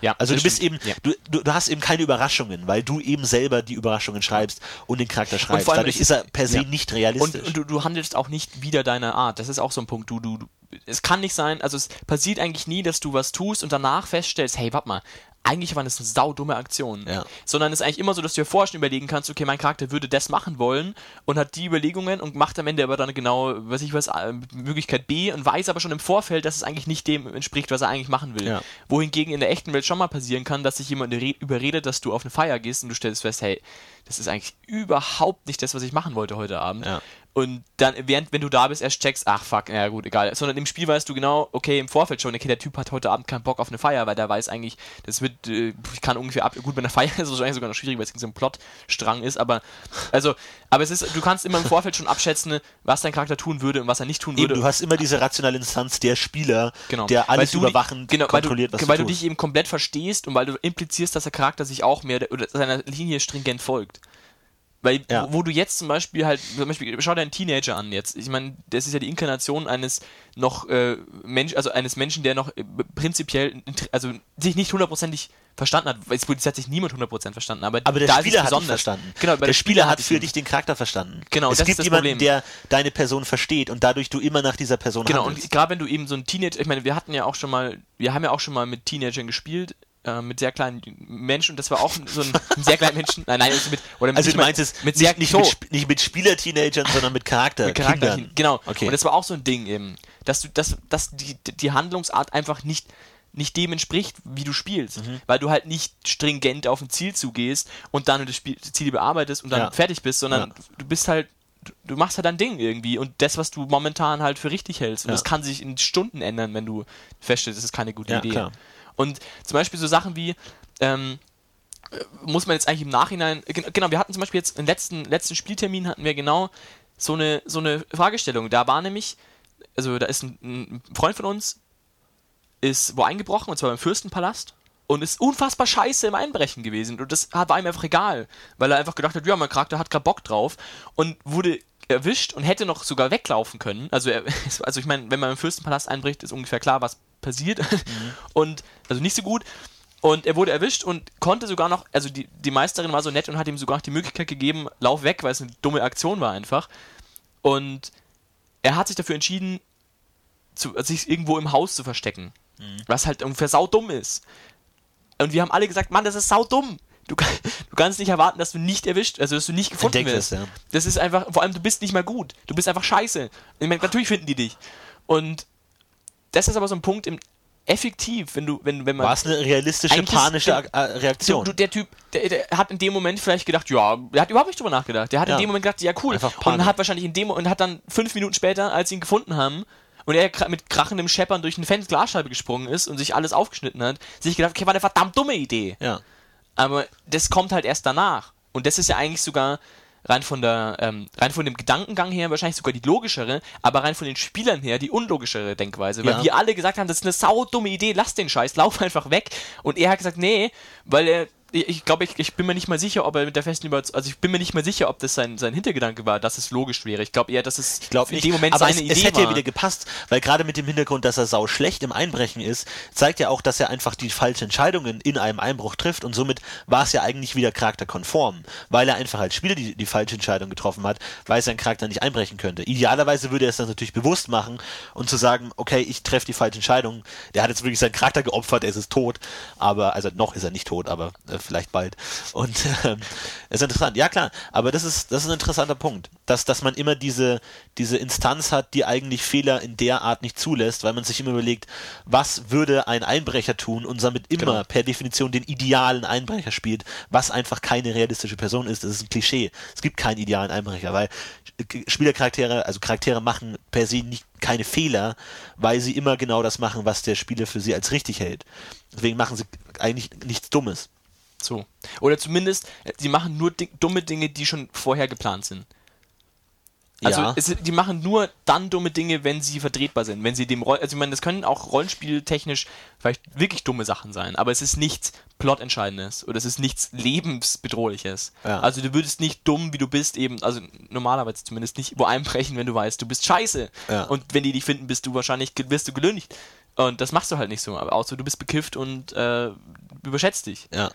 Ja, also du bist stimmt. eben, ja. du, du, du, hast eben keine Überraschungen, weil du eben selber die Überraschungen schreibst und den Charakter schreibst. Dadurch ist er per se ja. nicht realistisch. Und, und du, du, handelst auch nicht wieder deine Art. Das ist auch so ein Punkt. Du, du, es kann nicht sein, also es passiert eigentlich nie, dass du was tust und danach feststellst, hey, warte mal, eigentlich waren das eine saudumme Aktion. Ja. Sondern es ist eigentlich immer so, dass du dir vorher schon überlegen kannst, okay, mein Charakter würde das machen wollen und hat die Überlegungen und macht am Ende aber dann genau, weiß ich was, äh, Möglichkeit B und weiß aber schon im Vorfeld, dass es eigentlich nicht dem entspricht, was er eigentlich machen will. Ja. Wohingegen in der echten Welt schon mal passieren kann, dass sich jemand überredet, dass du auf eine Feier gehst und du stellst fest, hey, das ist eigentlich überhaupt nicht das, was ich machen wollte heute Abend. Ja. Und dann, während, wenn du da bist, erst checkst, ach fuck, ja gut, egal. Sondern im Spiel weißt du genau, okay, im Vorfeld schon, okay, der Typ hat heute Abend keinen Bock auf eine Feier, weil der weiß eigentlich, das wird, äh, ich kann ungefähr ab, gut, bei einer <laughs> Feier ist es wahrscheinlich sogar noch schwierig, weil es so ein Plotstrang ist, aber, also, aber es ist, du kannst immer im Vorfeld schon abschätzen, was dein Charakter tun würde und was er nicht tun würde. Eben, du hast immer diese rationale Instanz der Spieler, genau. der alles überwachen, genau, kontrolliert, was du, was Weil du dich eben komplett verstehst und weil du implizierst, dass der Charakter sich auch mehr, oder seiner Linie stringent folgt. Weil, ja. wo, wo, du jetzt zum Beispiel halt, zum Beispiel, schau dir einen Teenager an jetzt. Ich meine, das ist ja die Inkarnation eines noch äh, Mensch, also eines Menschen, der noch äh, prinzipiell, also sich nicht hundertprozentig verstanden hat. Es hat sich niemand hundertprozenzt verstanden, aber, aber der da Spieler hat verstanden. Genau, der, der Spieler, Spieler hat für dich den Charakter verstanden. Genau, es gibt jemanden, Problem. der deine Person versteht und dadurch du immer nach dieser Person Genau, handelst. und gerade wenn du eben so ein Teenager, ich meine, wir hatten ja auch schon mal, wir haben ja auch schon mal mit Teenagern gespielt äh, mit sehr kleinen Menschen und das war auch so ein, ein sehr kleiner Menschen. Nein, nein, also mit oder mit, also du meinst es mit sehr nicht, so. mit, nicht mit Spieler-Teenagern, sondern mit Charakter. mit Charakter genau. Okay. Und das war auch so ein Ding eben, dass du, dass, dass die, die Handlungsart einfach nicht nicht dem entspricht, wie du spielst, mhm. weil du halt nicht stringent auf ein Ziel zugehst und dann das Spiel, Ziel bearbeitest und dann ja. fertig bist, sondern ja. du bist halt du machst halt dein Ding irgendwie und das, was du momentan halt für richtig hältst. Und ja. das kann sich in Stunden ändern, wenn du feststellst, das ist keine gute Idee. Klar. Und zum Beispiel so Sachen wie, ähm, muss man jetzt eigentlich im Nachhinein, genau, wir hatten zum Beispiel jetzt im letzten, letzten Spieltermin hatten wir genau so eine, so eine Fragestellung. Da war nämlich, also da ist ein, ein Freund von uns, ist wo eingebrochen, und zwar beim Fürstenpalast und ist unfassbar scheiße im Einbrechen gewesen. Und das war ihm einfach egal, weil er einfach gedacht hat, ja, mein Charakter hat gerade Bock drauf und wurde erwischt und hätte noch sogar weglaufen können. Also, er, <laughs> also ich meine, wenn man im Fürstenpalast einbricht, ist ungefähr klar, was passiert. Mhm. <laughs> Und also nicht so gut. Und er wurde erwischt und konnte sogar noch, also die, die Meisterin war so nett und hat ihm sogar noch die Möglichkeit gegeben, lauf weg, weil es eine dumme Aktion war einfach. Und er hat sich dafür entschieden, zu, sich irgendwo im Haus zu verstecken. Mhm. Was halt ungefähr saudumm ist. Und wir haben alle gesagt, Mann, das ist saudumm. Du, du kannst nicht erwarten, dass du nicht erwischt, also dass du nicht gefunden wirst. Ja. Das ist einfach, vor allem du bist nicht mal gut. Du bist einfach scheiße. Ich meine, natürlich finden die dich. Und das ist aber so ein Punkt im effektiv, wenn du, wenn, wenn man. War es eine realistische, panische ist, äh, Reaktion? Du, der Typ, der, der, hat in dem Moment vielleicht gedacht, ja, der hat überhaupt nicht drüber nachgedacht. Der hat ja. in dem Moment gedacht, ja cool. Und hat wahrscheinlich in dem und hat dann fünf Minuten später, als sie ihn gefunden haben, und er mit krachendem Scheppern durch eine Glasscheibe gesprungen ist und sich alles aufgeschnitten hat, sich gedacht, okay, war eine verdammt dumme Idee. Ja. Aber das kommt halt erst danach. Und das ist ja eigentlich sogar rein von der, ähm, rein von dem Gedankengang her wahrscheinlich sogar die logischere, aber rein von den Spielern her die unlogischere Denkweise. Weil ja. wir alle gesagt haben, das ist eine saudumme Idee, lass den Scheiß, lauf einfach weg. Und er hat gesagt, nee, weil er ich glaube, ich, ich bin mir nicht mal sicher, ob er mit der festen Überzeugung, also ich bin mir nicht mal sicher, ob das sein, sein Hintergedanke war, dass es logisch wäre. Ich glaube eher, dass es ich glaub in dem Moment aber seine es, Idee es hätte war. ja wieder gepasst, weil gerade mit dem Hintergrund, dass er sau schlecht im Einbrechen ist, zeigt ja auch, dass er einfach die falschen Entscheidungen in einem Einbruch trifft und somit war es ja eigentlich wieder charakterkonform, weil er einfach als Spieler die, die falsche Entscheidung getroffen hat, weil sein Charakter nicht einbrechen könnte. Idealerweise würde er es dann natürlich bewusst machen und zu sagen, okay, ich treffe die falsche Entscheidung. Der hat jetzt wirklich seinen Charakter geopfert, er ist tot, aber also noch ist er nicht tot, aber äh, vielleicht bald. Und äh, ist interessant. Ja klar, aber das ist, das ist ein interessanter Punkt, dass, dass man immer diese, diese Instanz hat, die eigentlich Fehler in der Art nicht zulässt, weil man sich immer überlegt, was würde ein Einbrecher tun und damit immer genau. per Definition den idealen Einbrecher spielt, was einfach keine realistische Person ist. Das ist ein Klischee. Es gibt keinen idealen Einbrecher, weil Spielercharaktere, also Charaktere machen per se nicht keine Fehler, weil sie immer genau das machen, was der Spieler für sie als richtig hält. Deswegen machen sie eigentlich nichts Dummes. So. Oder zumindest, äh, sie machen nur dumme Dinge, die schon vorher geplant sind. Also ja. es, die machen nur dann dumme Dinge, wenn sie vertretbar sind. Wenn sie dem Roll also ich meine, das können auch rollenspieltechnisch vielleicht wirklich dumme Sachen sein, aber es ist nichts plotentscheidendes oder es ist nichts lebensbedrohliches. Ja. Also du würdest nicht dumm, wie du bist, eben, also normalerweise zumindest nicht wo einbrechen, wenn du weißt, du bist scheiße. Ja. Und wenn die dich finden, bist du wahrscheinlich wirst du gelüncht. Und das machst du halt nicht so, außer du bist bekifft und äh, überschätzt dich. Ja.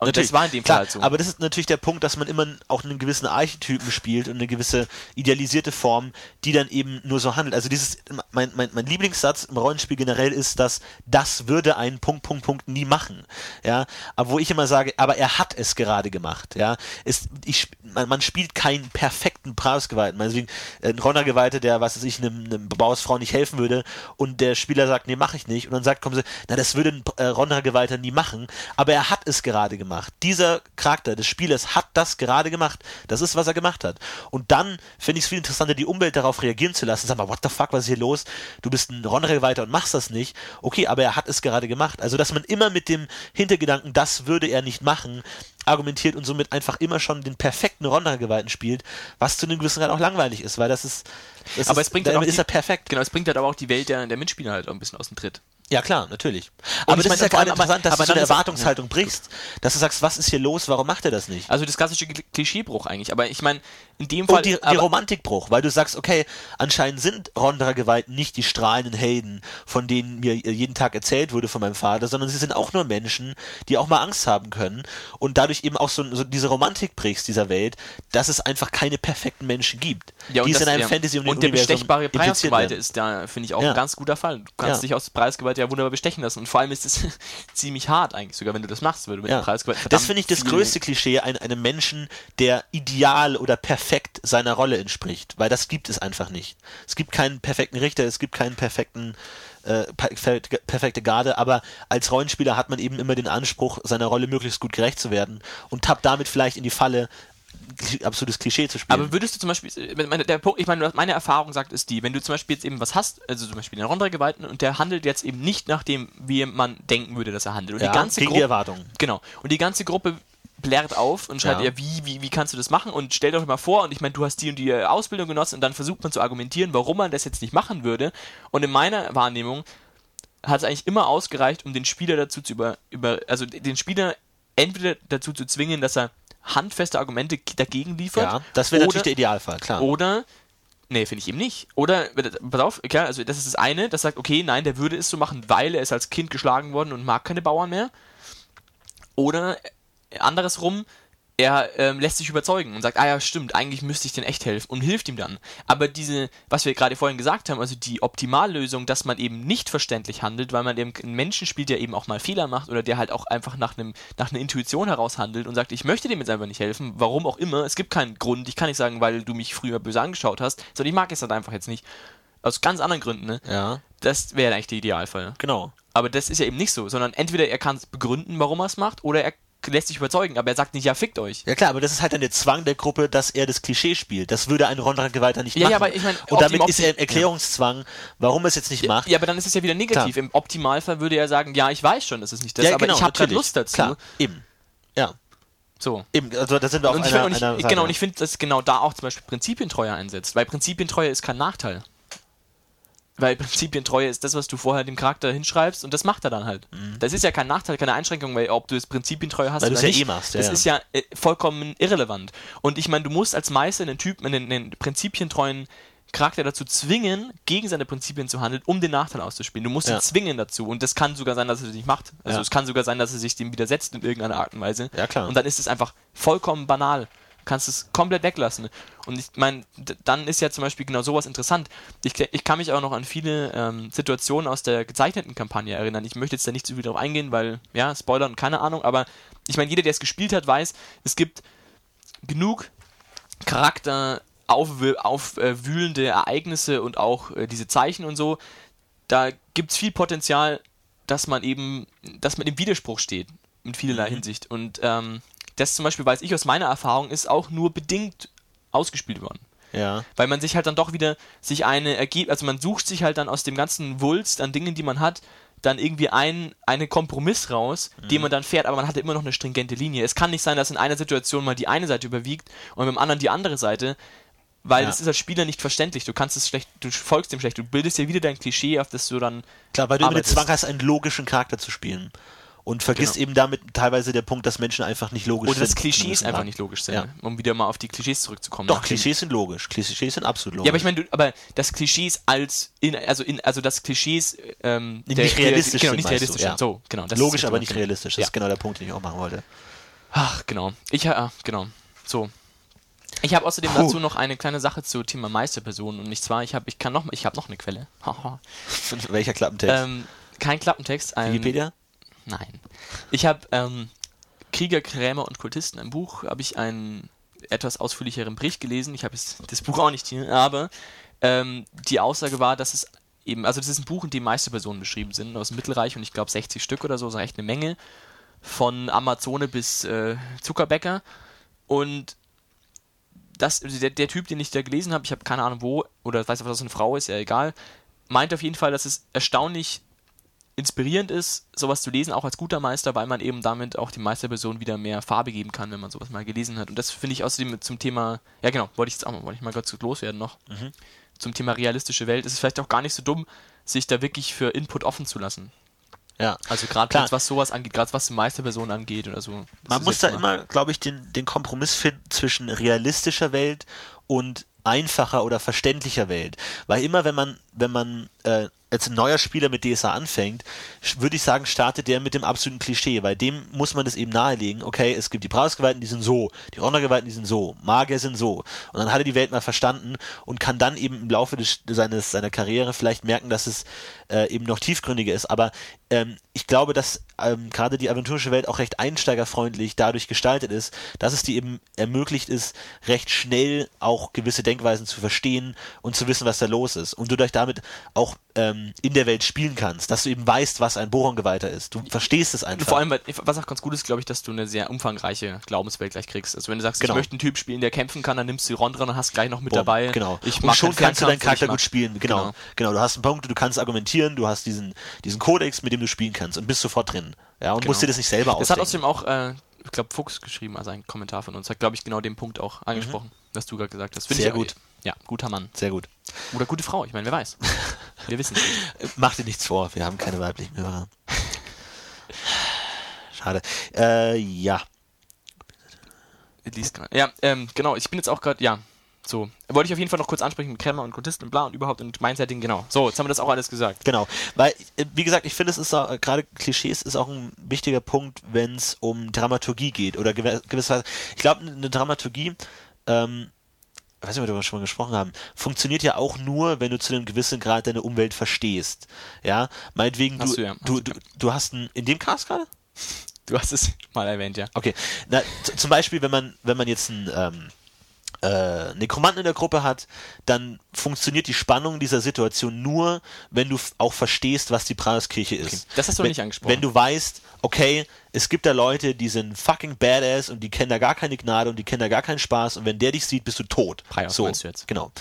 Und das war in dem Fall halt so. Aber das ist natürlich der Punkt, dass man immer auch einen gewissen Archetypen spielt und eine gewisse idealisierte Form, die dann eben nur so handelt. Also dieses, mein, mein, mein Lieblingssatz im Rollenspiel generell ist, dass das würde einen Punkt, Punkt, Punkt nie machen. Ja, aber wo ich immer sage, aber er hat es gerade gemacht. Ja, ist, ich, man, man spielt keinen perfekten Preisgeweihten. Deswegen ein Ronnergeweihte, der, was weiß ich, einem, einem Bauersfrau nicht helfen würde und der Spieler sagt, nee, mache ich nicht. Und dann sagt, kommen sie, na, das würde ein äh, Ronnergeweihter nie machen, aber er hat es gerade gemacht gemacht. Dieser Charakter des Spielers hat das gerade gemacht. Das ist, was er gemacht hat. Und dann finde ich es viel interessanter, die Umwelt darauf reagieren zu lassen. Sag mal, what the fuck, was ist hier los? Du bist ein Ronrel weiter und machst das nicht. Okay, aber er hat es gerade gemacht. Also, dass man immer mit dem Hintergedanken, das würde er nicht machen, argumentiert und somit einfach immer schon den perfekten Ronda-Geweihten spielt, was zu einem gewissen Grad auch langweilig ist, weil das ist. Das aber ist, es bringt halt auch ist die, er perfekt. Genau, es bringt halt aber auch die Welt der, der Mitspieler halt auch ein bisschen aus dem Tritt. Ja, klar, natürlich. Und aber das ist ja gerade interessant, dass aber du so eine Erwartungshaltung ja. brichst, dass du sagst, was ist hier los, warum macht er das nicht? Also das klassische Klischeebruch eigentlich, aber ich meine, in dem Fall... Und die, die Romantikbruch, weil du sagst, okay, anscheinend sind Rondra-Geweihten nicht die strahlenden Helden, von denen mir jeden Tag erzählt wurde von meinem Vater, sondern sie sind auch nur Menschen, die auch mal Angst haben können und dadurch eben auch so, so diese Romantik brichst dieser Welt, dass es einfach keine perfekten Menschen gibt, ja, die es in einem ja. Fantasy- und, und der bestechbare Preisgeweihte ist da, finde ich, auch ja. ein ganz guter Fall. Du kannst dich aus Preisgeweihte ja wunderbar bestechen lassen. Und vor allem ist es <laughs> ziemlich hart eigentlich sogar, wenn du das machst, weil du mit ja. Preis Das finde ich das größte Klischee, ein, einem Menschen, der ideal oder perfekt seiner Rolle entspricht. Weil das gibt es einfach nicht. Es gibt keinen perfekten Richter, es gibt keinen perfekten äh, perfekte Garde, aber als Rollenspieler hat man eben immer den Anspruch, seiner Rolle möglichst gut gerecht zu werden und tappt damit vielleicht in die Falle, absolutes Klischee zu spielen. Aber würdest du zum Beispiel, meine, der Punkt, ich meine, meine Erfahrung sagt, ist die, wenn du zum Beispiel jetzt eben was hast, also zum Beispiel den Rondra-Geweihten und der handelt jetzt eben nicht nach dem, wie man denken würde, dass er handelt. Und ja, die ganze gegen Gruppe, die Erwartungen. Genau. Und die ganze Gruppe blärt auf und schreibt, ja. ja, wie, wie, wie kannst du das machen? Und stell doch mal vor, und ich meine, du hast die und die Ausbildung genossen und dann versucht man zu argumentieren, warum man das jetzt nicht machen würde. Und in meiner Wahrnehmung hat es eigentlich immer ausgereicht, um den Spieler dazu zu über, über also den Spieler entweder dazu zu zwingen, dass er handfeste Argumente dagegen liefert. Ja, das wäre natürlich der Idealfall, klar. Oder Nee, finde ich eben nicht. Oder, pass auf, klar, also das ist das eine, das sagt, okay, nein, der würde es so machen, weil er ist als Kind geschlagen worden und mag keine Bauern mehr. Oder andersrum, er ähm, lässt sich überzeugen und sagt, ah ja, stimmt, eigentlich müsste ich den echt helfen und hilft ihm dann. Aber diese, was wir gerade vorhin gesagt haben, also die Optimallösung, dass man eben nicht verständlich handelt, weil man eben einen Menschen spielt, der eben auch mal Fehler macht oder der halt auch einfach nach einem nach einer Intuition heraus handelt und sagt, ich möchte dem jetzt einfach nicht helfen, warum auch immer, es gibt keinen Grund, ich kann nicht sagen, weil du mich früher böse angeschaut hast, sondern ich mag es halt einfach jetzt nicht. Aus ganz anderen Gründen, ne? Ja. Das wäre eigentlich der Idealfall. Genau. Aber das ist ja eben nicht so, sondern entweder er kann es begründen, warum er es macht, oder er lässt sich überzeugen, aber er sagt nicht, ja, fickt euch. Ja klar, aber das ist halt dann der Zwang der Gruppe, dass er das Klischee spielt. Das würde ein Rondrake weiter nicht Ja, machen. ja, aber ich mein, Und damit ist er im Erklärungszwang, warum er es jetzt nicht macht. Ja, aber dann ist es ja wieder negativ. Klar. Im Optimalfall würde er sagen, ja, ich weiß schon, dass es nicht das Ja, ist, aber genau, ich habe keine. Lust dazu. Klar, eben. Ja, So. eben. Also da sind wir auf Und einer, ich, einer genau, und ich finde, dass genau da auch zum Beispiel Prinzipientreue einsetzt, weil Prinzipientreue ist kein Nachteil. Weil Prinzipientreue ist das, was du vorher dem Charakter hinschreibst und das macht er dann halt. Das ist ja kein Nachteil, keine Einschränkung, weil ob du es Prinzipientreue hast Mhm. Weil du oder es ja nicht, eh machst, ja, das ja. ist ja äh, vollkommen irrelevant. Und ich meine, du musst als Meister einen Typen, einen, einen prinzipientreuen Charakter dazu zwingen, gegen seine Prinzipien zu handeln, um den Nachteil auszuspielen. Du musst Ja. ihn zwingen dazu. Und das kann sogar sein, dass er es nicht macht. Also Ja. es kann sogar sein, dass er sich dem widersetzt in irgendeiner Art und Weise. Ja, klar. Und dann ist es einfach vollkommen banal. Du kannst es komplett weglassen. Und ich meine, dann ist ja zum Beispiel genau sowas interessant. Ich, ich kann mich auch noch an viele ähm, Situationen aus der gezeichneten Kampagne erinnern. Ich möchte jetzt da nicht zu viel drauf eingehen, weil, ja, Spoiler und keine Ahnung, aber ich meine, jeder, der es gespielt hat, weiß, es gibt genug Charakter aufwü- aufwühlende Ereignisse und auch äh, diese Zeichen und so, da gibt es viel Potenzial, dass man eben, dass man im Widerspruch steht, in vielerlei Hinsicht. Und ähm, das zum Beispiel, weiß ich aus meiner Erfahrung, ist auch nur bedingt ausgespielt worden. Ja. Weil man sich halt dann doch wieder sich eine ergibt, also man sucht sich halt dann aus dem ganzen Wulst an Dingen, die man hat, dann irgendwie ein, einen Kompromiss raus, Mhm. den man dann fährt, aber man hat immer noch eine stringente Linie. Es kann nicht sein, dass in einer Situation mal die eine Seite überwiegt und beim anderen die andere Seite, weil Ja. das ist als Spieler nicht verständlich. Du kannst es schlecht, du folgst dem schlecht, du bildest dir wieder dein Klischee, auf das du dann Klar, weil du immer den arbeitest. Zwang hast, einen logischen Charakter zu spielen. Und vergisst Genau. eben damit teilweise der Punkt, dass Menschen einfach nicht logisch Oder sind. das Klischees gewissen einfach nicht logisch sind, Ja. um wieder mal auf die Klischees zurückzukommen. Doch, dem- Klischees sind logisch. Klischees sind absolut logisch. Ja, aber ich meine, du- aber das Klischees als in, also in, also das Klischees ähm, Nicht realistisch genau, sind, nicht meinst du, realistisch ja. So, genau. das logisch, aber genau nicht das. realistisch. Das Ja. ist genau der Punkt, den ich auch machen wollte. Ach, genau. Ich, ja, genau. So. Ich habe außerdem Puh. dazu noch eine kleine Sache zu Thema Meisterpersonen und nicht zwar, ich habe, ich kann noch, ich habe noch eine Quelle. <laughs> Welcher Klappentext? ähm, kein Klappentext. Ein, Wikipedia? Nein. Ich habe ähm, Krieger, Krämer und Kultisten, ein Buch, habe ich einen etwas ausführlicheren Bericht gelesen. Ich habe das Buch auch nicht hier, aber ähm, die Aussage war, dass es eben, also das ist ein Buch, in dem Meisterpersonen beschrieben sind aus dem Mittelreich und ich glaube 60 Stück oder so, ist echt eine Menge. Von Amazone bis äh, Zuckerbäcker. Und das, also der, der Typ, den ich da gelesen habe, ich habe keine Ahnung wo, oder weiß nicht, was das eine Frau ist, ja egal, meint auf jeden Fall, dass es erstaunlich inspirierend ist, sowas zu lesen, auch als guter Meister, weil man eben damit auch die Meisterperson wieder mehr Farbe geben kann, wenn man sowas mal gelesen hat. Und das finde ich außerdem zum Thema, ja genau, wollte ich jetzt auch mal, wollte ich mal kurz loswerden noch, Mhm. zum Thema realistische Welt, ist es vielleicht auch gar nicht so dumm, sich da wirklich für Input offen zu lassen. Ja. Also gerade was sowas angeht, gerade was die Meisterperson angeht oder so. Man muss da immer, glaube ich, den, den Kompromiss finden zwischen realistischer Welt und einfacher oder verständlicher Welt. Weil immer, wenn man, wenn man äh, als ein neuer Spieler mit DSA anfängt, würde ich sagen, startet der mit dem absoluten Klischee, weil dem muss man das eben nahelegen, okay, es gibt die Brausgeweihten, die sind so, die Rondergeweihten, die sind so, Magier sind so. Und dann hat er die Welt mal verstanden und kann dann eben im Laufe des, seines, seiner Karriere vielleicht merken, dass es äh, eben noch tiefgründiger ist. Aber ähm, ich glaube, dass ähm, gerade die aventurische Welt auch recht einsteigerfreundlich dadurch gestaltet ist, dass es dir eben ermöglicht ist, recht schnell auch gewisse Denkweisen zu verstehen und zu wissen, was da los ist. Und du dich damit auch ähm, in der Welt spielen kannst, dass du eben weißt, was ein Borongeweihter ist. Du verstehst es einfach. Vor allem, was auch ganz gut ist, glaube ich, dass du eine sehr umfangreiche Glaubenswelt gleich kriegst. Also wenn du sagst, Genau. ich möchte einen Typ spielen, der kämpfen kann, dann nimmst du Rondra und hast gleich noch mit Boom, dabei. Genau. Ich und schon kannst du deinen Charakter gut spielen. Genau. Genau. genau. Du hast einen Punkt, du kannst argumentieren, du hast diesen, diesen Kodex, mit dem du spielen kannst und bist sofort drin. Ja, und Genau. musst dir das nicht selber Das hat ausdenken. außerdem auch, äh, ich glaube, Fuchs geschrieben, also ein Kommentar von uns, hat, glaube ich, genau den Punkt auch angesprochen, was du gerade gesagt hast. Finde Mhm. Sehr gut. Ja, guter Mann. Sehr gut. Oder gute Frau, ich meine, wer weiß. <laughs> Wir wissen es nicht. Mach dir nichts vor, wir haben keine weiblichen Hörer. Schade. Äh, ja. Gerade. Ja, ähm, genau, ich bin jetzt auch gerade, ja, so. Wollte ich auf jeden Fall noch kurz ansprechen mit Kremmer und Kontisten und bla und überhaupt und Mindsetting, genau. So, jetzt haben wir das auch alles gesagt. Genau. Weil, äh, wie gesagt, ich finde, es ist auch, gerade Klischees ist auch ein wichtiger Punkt, wenn es um Dramaturgie geht oder gew gewisserweise. Ich glaube, eine Dramaturgie, ähm, ich weiß nicht, ob wir darüber schon mal gesprochen haben, funktioniert ja auch nur, wenn du zu einem gewissen Grad deine Umwelt verstehst. Ja, meinetwegen, Hast du, du ja, hast du, du du, hast einen, in dem Cast gerade? Du hast es <laughs> mal erwähnt, ja. Okay. Na, zum Beispiel, wenn man, wenn man jetzt einen ähm, äh, Nekromanten in der Gruppe hat, dann funktioniert die Spannung dieser Situation nur, wenn du auch verstehst, was die Pragerskirche ist. das hast du wenn, nicht angesprochen. Wenn du weißt, okay, es gibt da Leute, die sind fucking badass und die kennen da gar keine Gnade und die kennen da gar keinen Spaß und wenn der dich sieht, bist du tot. Praios so, meinst du jetzt? Genau.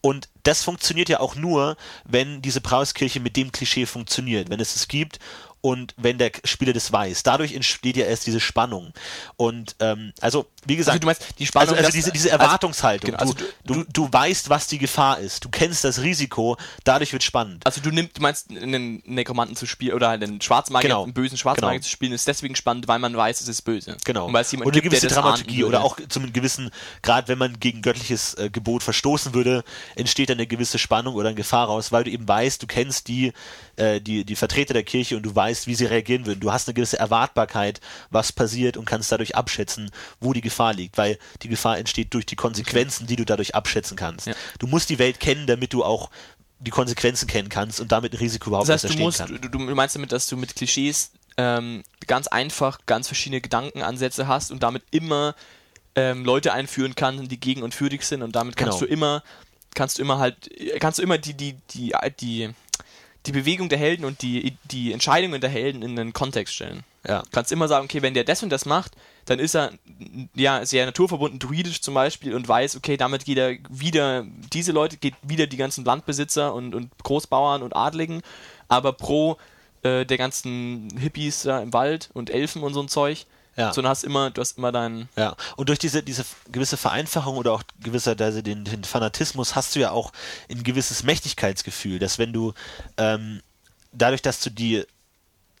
Und das funktioniert ja auch nur, wenn diese Pragerskirche mit dem Klischee funktioniert, wenn es es gibt und wenn der Spieler das weiß. Dadurch entsteht ja erst diese Spannung. Und ähm, also, wie gesagt, Also du meinst, die Spannung, also, also diese, diese also- Erwartungshaltung. genau, also du, du, du weißt, was die Gefahr ist. Du kennst das Risiko. Dadurch wird spannend. Also du nimmst, du meinst, einen Nekromanten zu spielen oder einen Schwarzmagier, Genau. einen bösen Schwarzmagier Genau. zu spielen, ist deswegen spannend, weil man weiß, es ist böse. Genau. Und weil es jemand und eine gibt, gewisse Dramaturgie oder auch zum gewissen, gerade wenn man gegen göttliches äh, Gebot verstoßen würde, entsteht dann eine gewisse Spannung oder eine Gefahr raus, weil du eben weißt, du kennst die, äh, die, die Vertreter der Kirche und du weißt, wie sie reagieren würden. Du hast eine gewisse Erwartbarkeit, was passiert und kannst dadurch abschätzen, wo die Gefahr liegt, weil die Gefahr entsteht durch die Konsequenzen, die du dadurch abschätzen kannst. Ja. Du musst die Welt kennen, damit du auch die Konsequenzen kennen kannst und damit ein Risiko überhaupt Das heißt, erst du erstehen musst, kann. du, du meinst damit, dass du mit Klischees ähm, ganz einfach ganz verschiedene Gedankenansätze hast und damit immer ähm, Leute einführen kannst, die gegen und für dich sind und damit kannst Genau. du immer, kannst du immer halt, kannst du immer die, die, die, die, die Bewegung der Helden und die, die Entscheidungen der Helden in einen Kontext stellen. Ja. kannst immer sagen, okay, wenn der das und das macht, dann ist er ja sehr naturverbunden, druidisch zum Beispiel und weiß, okay, damit geht er wieder, diese Leute geht wieder die ganzen Landbesitzer und, und Großbauern und Adligen, aber pro äh, der ganzen Hippies da im Wald und Elfen und so ein Zeug. Ja. Sondern hast immer, du hast immer deinen. Ja, und durch diese, diese gewisse Vereinfachung oder auch gewisserweise den, den Fanatismus hast du ja auch ein gewisses Mächtigkeitsgefühl, dass wenn du ähm, dadurch, dass du die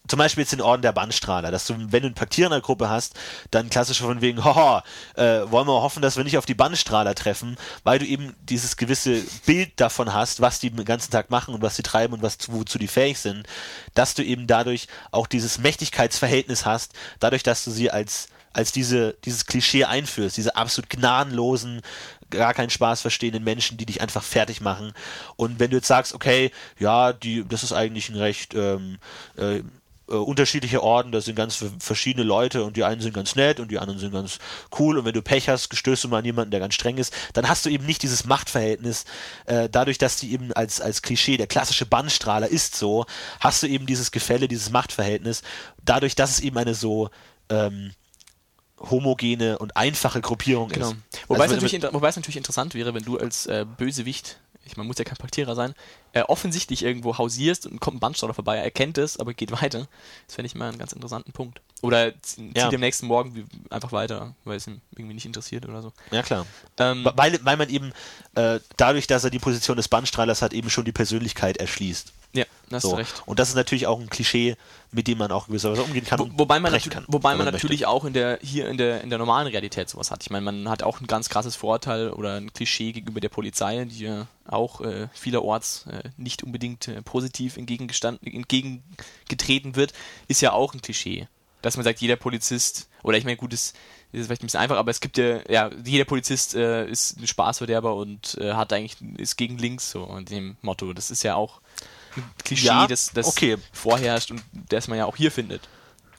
zum Beispiel jetzt den Orden der Bannstrahler, dass du, wenn du einen Paktierer in der Gruppe hast, dann klassisch von wegen, <laughs> haha, äh, wollen wir hoffen, dass wir nicht auf die Bannstrahler treffen, weil du eben dieses gewisse Bild davon hast, was die den ganzen Tag machen und was sie treiben und was, wozu die fähig sind, dass du eben dadurch auch dieses Mächtigkeitsverhältnis hast, dadurch, dass du sie als als diese, dieses Klischee einführst, diese absolut gnadenlosen, gar keinen Spaß verstehenden Menschen, die dich einfach fertig machen. Und wenn du jetzt sagst, okay, ja, die, das ist eigentlich ein recht ähm, äh, äh, unterschiedliche Orden, da sind ganz verschiedene Leute und die einen sind ganz nett und die anderen sind ganz cool und wenn du Pech hast, stößt du mal an jemanden, der ganz streng ist, dann hast du eben nicht dieses Machtverhältnis, äh, dadurch, dass die eben als, als Klischee, der klassische Bannstrahler ist so, hast du eben dieses Gefälle, dieses Machtverhältnis, dadurch, dass es eben eine so ähm, homogene und einfache Gruppierung Genau. ist. Wobei, Also es natürlich, wobei es natürlich interessant wäre, wenn du als äh, Bösewicht, ich man muss ja kein Paktierer sein, äh, offensichtlich irgendwo hausierst und kommt ein Bandstauder vorbei, er erkennt es, aber geht weiter. Das fände ich mal einen ganz interessanten Punkt. Oder zieht Ja. am nächsten Morgen einfach weiter, weil es ihn irgendwie nicht interessiert oder so. ja klar. Ähm, Weil, weil man eben äh, dadurch, dass er die Position des Bannstrahlers hat, eben schon die Persönlichkeit erschließt. Ja, da hast So. du recht. Und das ist natürlich auch ein Klischee, mit dem man auch gewisserweise umgehen kann. Wo, wobei man, natür- kann, wobei man möchte. natürlich auch in der, hier in der, in der normalen Realität sowas hat. Ich meine, man hat auch ein ganz krasses Vorurteil oder ein Klischee gegenüber der Polizei, die ja auch äh, vielerorts äh, nicht unbedingt äh, positiv entgegengestanden, entgegengetreten wird, ist ja auch ein Klischee. Dass man sagt, jeder Polizist, oder ich meine, gut, das ist vielleicht ein bisschen einfach, aber es gibt ja, ja, jeder Polizist äh, ist ein Spaßverderber und äh, hat eigentlich, ist gegen links, so in dem Motto. Das ist ja auch Klischee, Ja, das, das okay. vorherrscht und das man ja auch hier findet.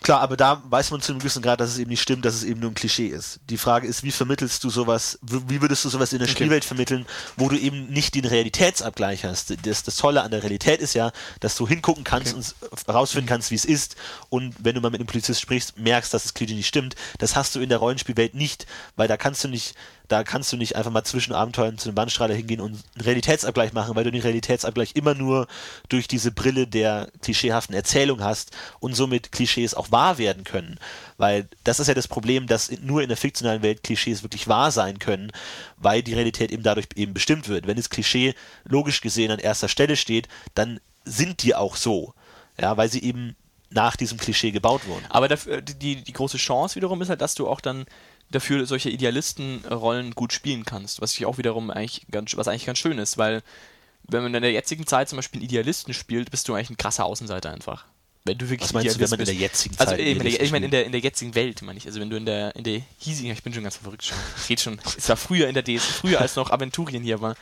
Klar, aber da weiß man zu einem gewissen Grad, dass es eben nicht stimmt, dass es eben nur ein Klischee ist. Die Frage ist, wie vermittelst du sowas, wie würdest du sowas in der Okay. Spielwelt vermitteln, wo du eben nicht den Realitätsabgleich hast. Das, das Tolle an der Realität ist ja, dass du hingucken kannst Okay. und herausfinden kannst, wie es ist. Und wenn du mal mit einem Polizist sprichst, merkst, dass das Klischee nicht stimmt. Das hast du in der Rollenspielwelt nicht, weil da kannst du nicht da kannst du nicht einfach mal zwischen Abenteuern zu einem Bandstrahler hingehen und einen Realitätsabgleich machen, weil du den Realitätsabgleich immer nur durch diese Brille der klischeehaften Erzählung hast und somit Klischees auch wahr werden können. Weil das ist ja das Problem, dass nur in der fiktionalen Welt Klischees wirklich wahr sein können, weil die Realität eben dadurch eben bestimmt wird. Wenn das Klischee logisch gesehen an erster Stelle steht, dann sind die auch so. Ja, weil sie eben nach diesem Klischee gebaut wurden. Aber dafür, die, die große Chance wiederum ist halt, dass du auch dann dafür solche Idealistenrollen gut spielen kannst, was ich auch wiederum eigentlich ganz, was eigentlich ganz schön ist, weil wenn man in der jetzigen Zeit zum Beispiel einen Idealisten spielt, bist du eigentlich ein krasser Außenseiter einfach. Wenn du wirklich Was meinst du, wenn man in bist. der jetzigen Also Zeit ich meine, ich meine in der in der jetzigen Welt, meine ich. Also wenn du in der in der hiesigen, ich bin schon ganz verrückt schon. <laughs> Ich rede schon. Es war früher in der DS, früher als noch Aventurien hier war.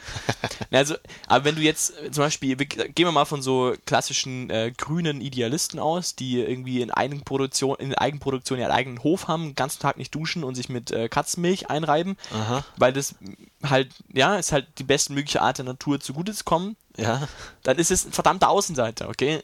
Also, aber wenn du jetzt zum Beispiel, gehen wir mal von so klassischen äh, grünen Idealisten aus, die irgendwie in Eigenproduktion, in Eigenproduktion ihren eigenen Hof haben, den ganzen Tag nicht duschen und sich mit äh, Katzenmilch einreiben, Aha. weil das halt, ja, ist halt die bestmögliche Art der Natur zugute zu kommen, Ja, dann ist es ein verdammter Außenseiter, okay?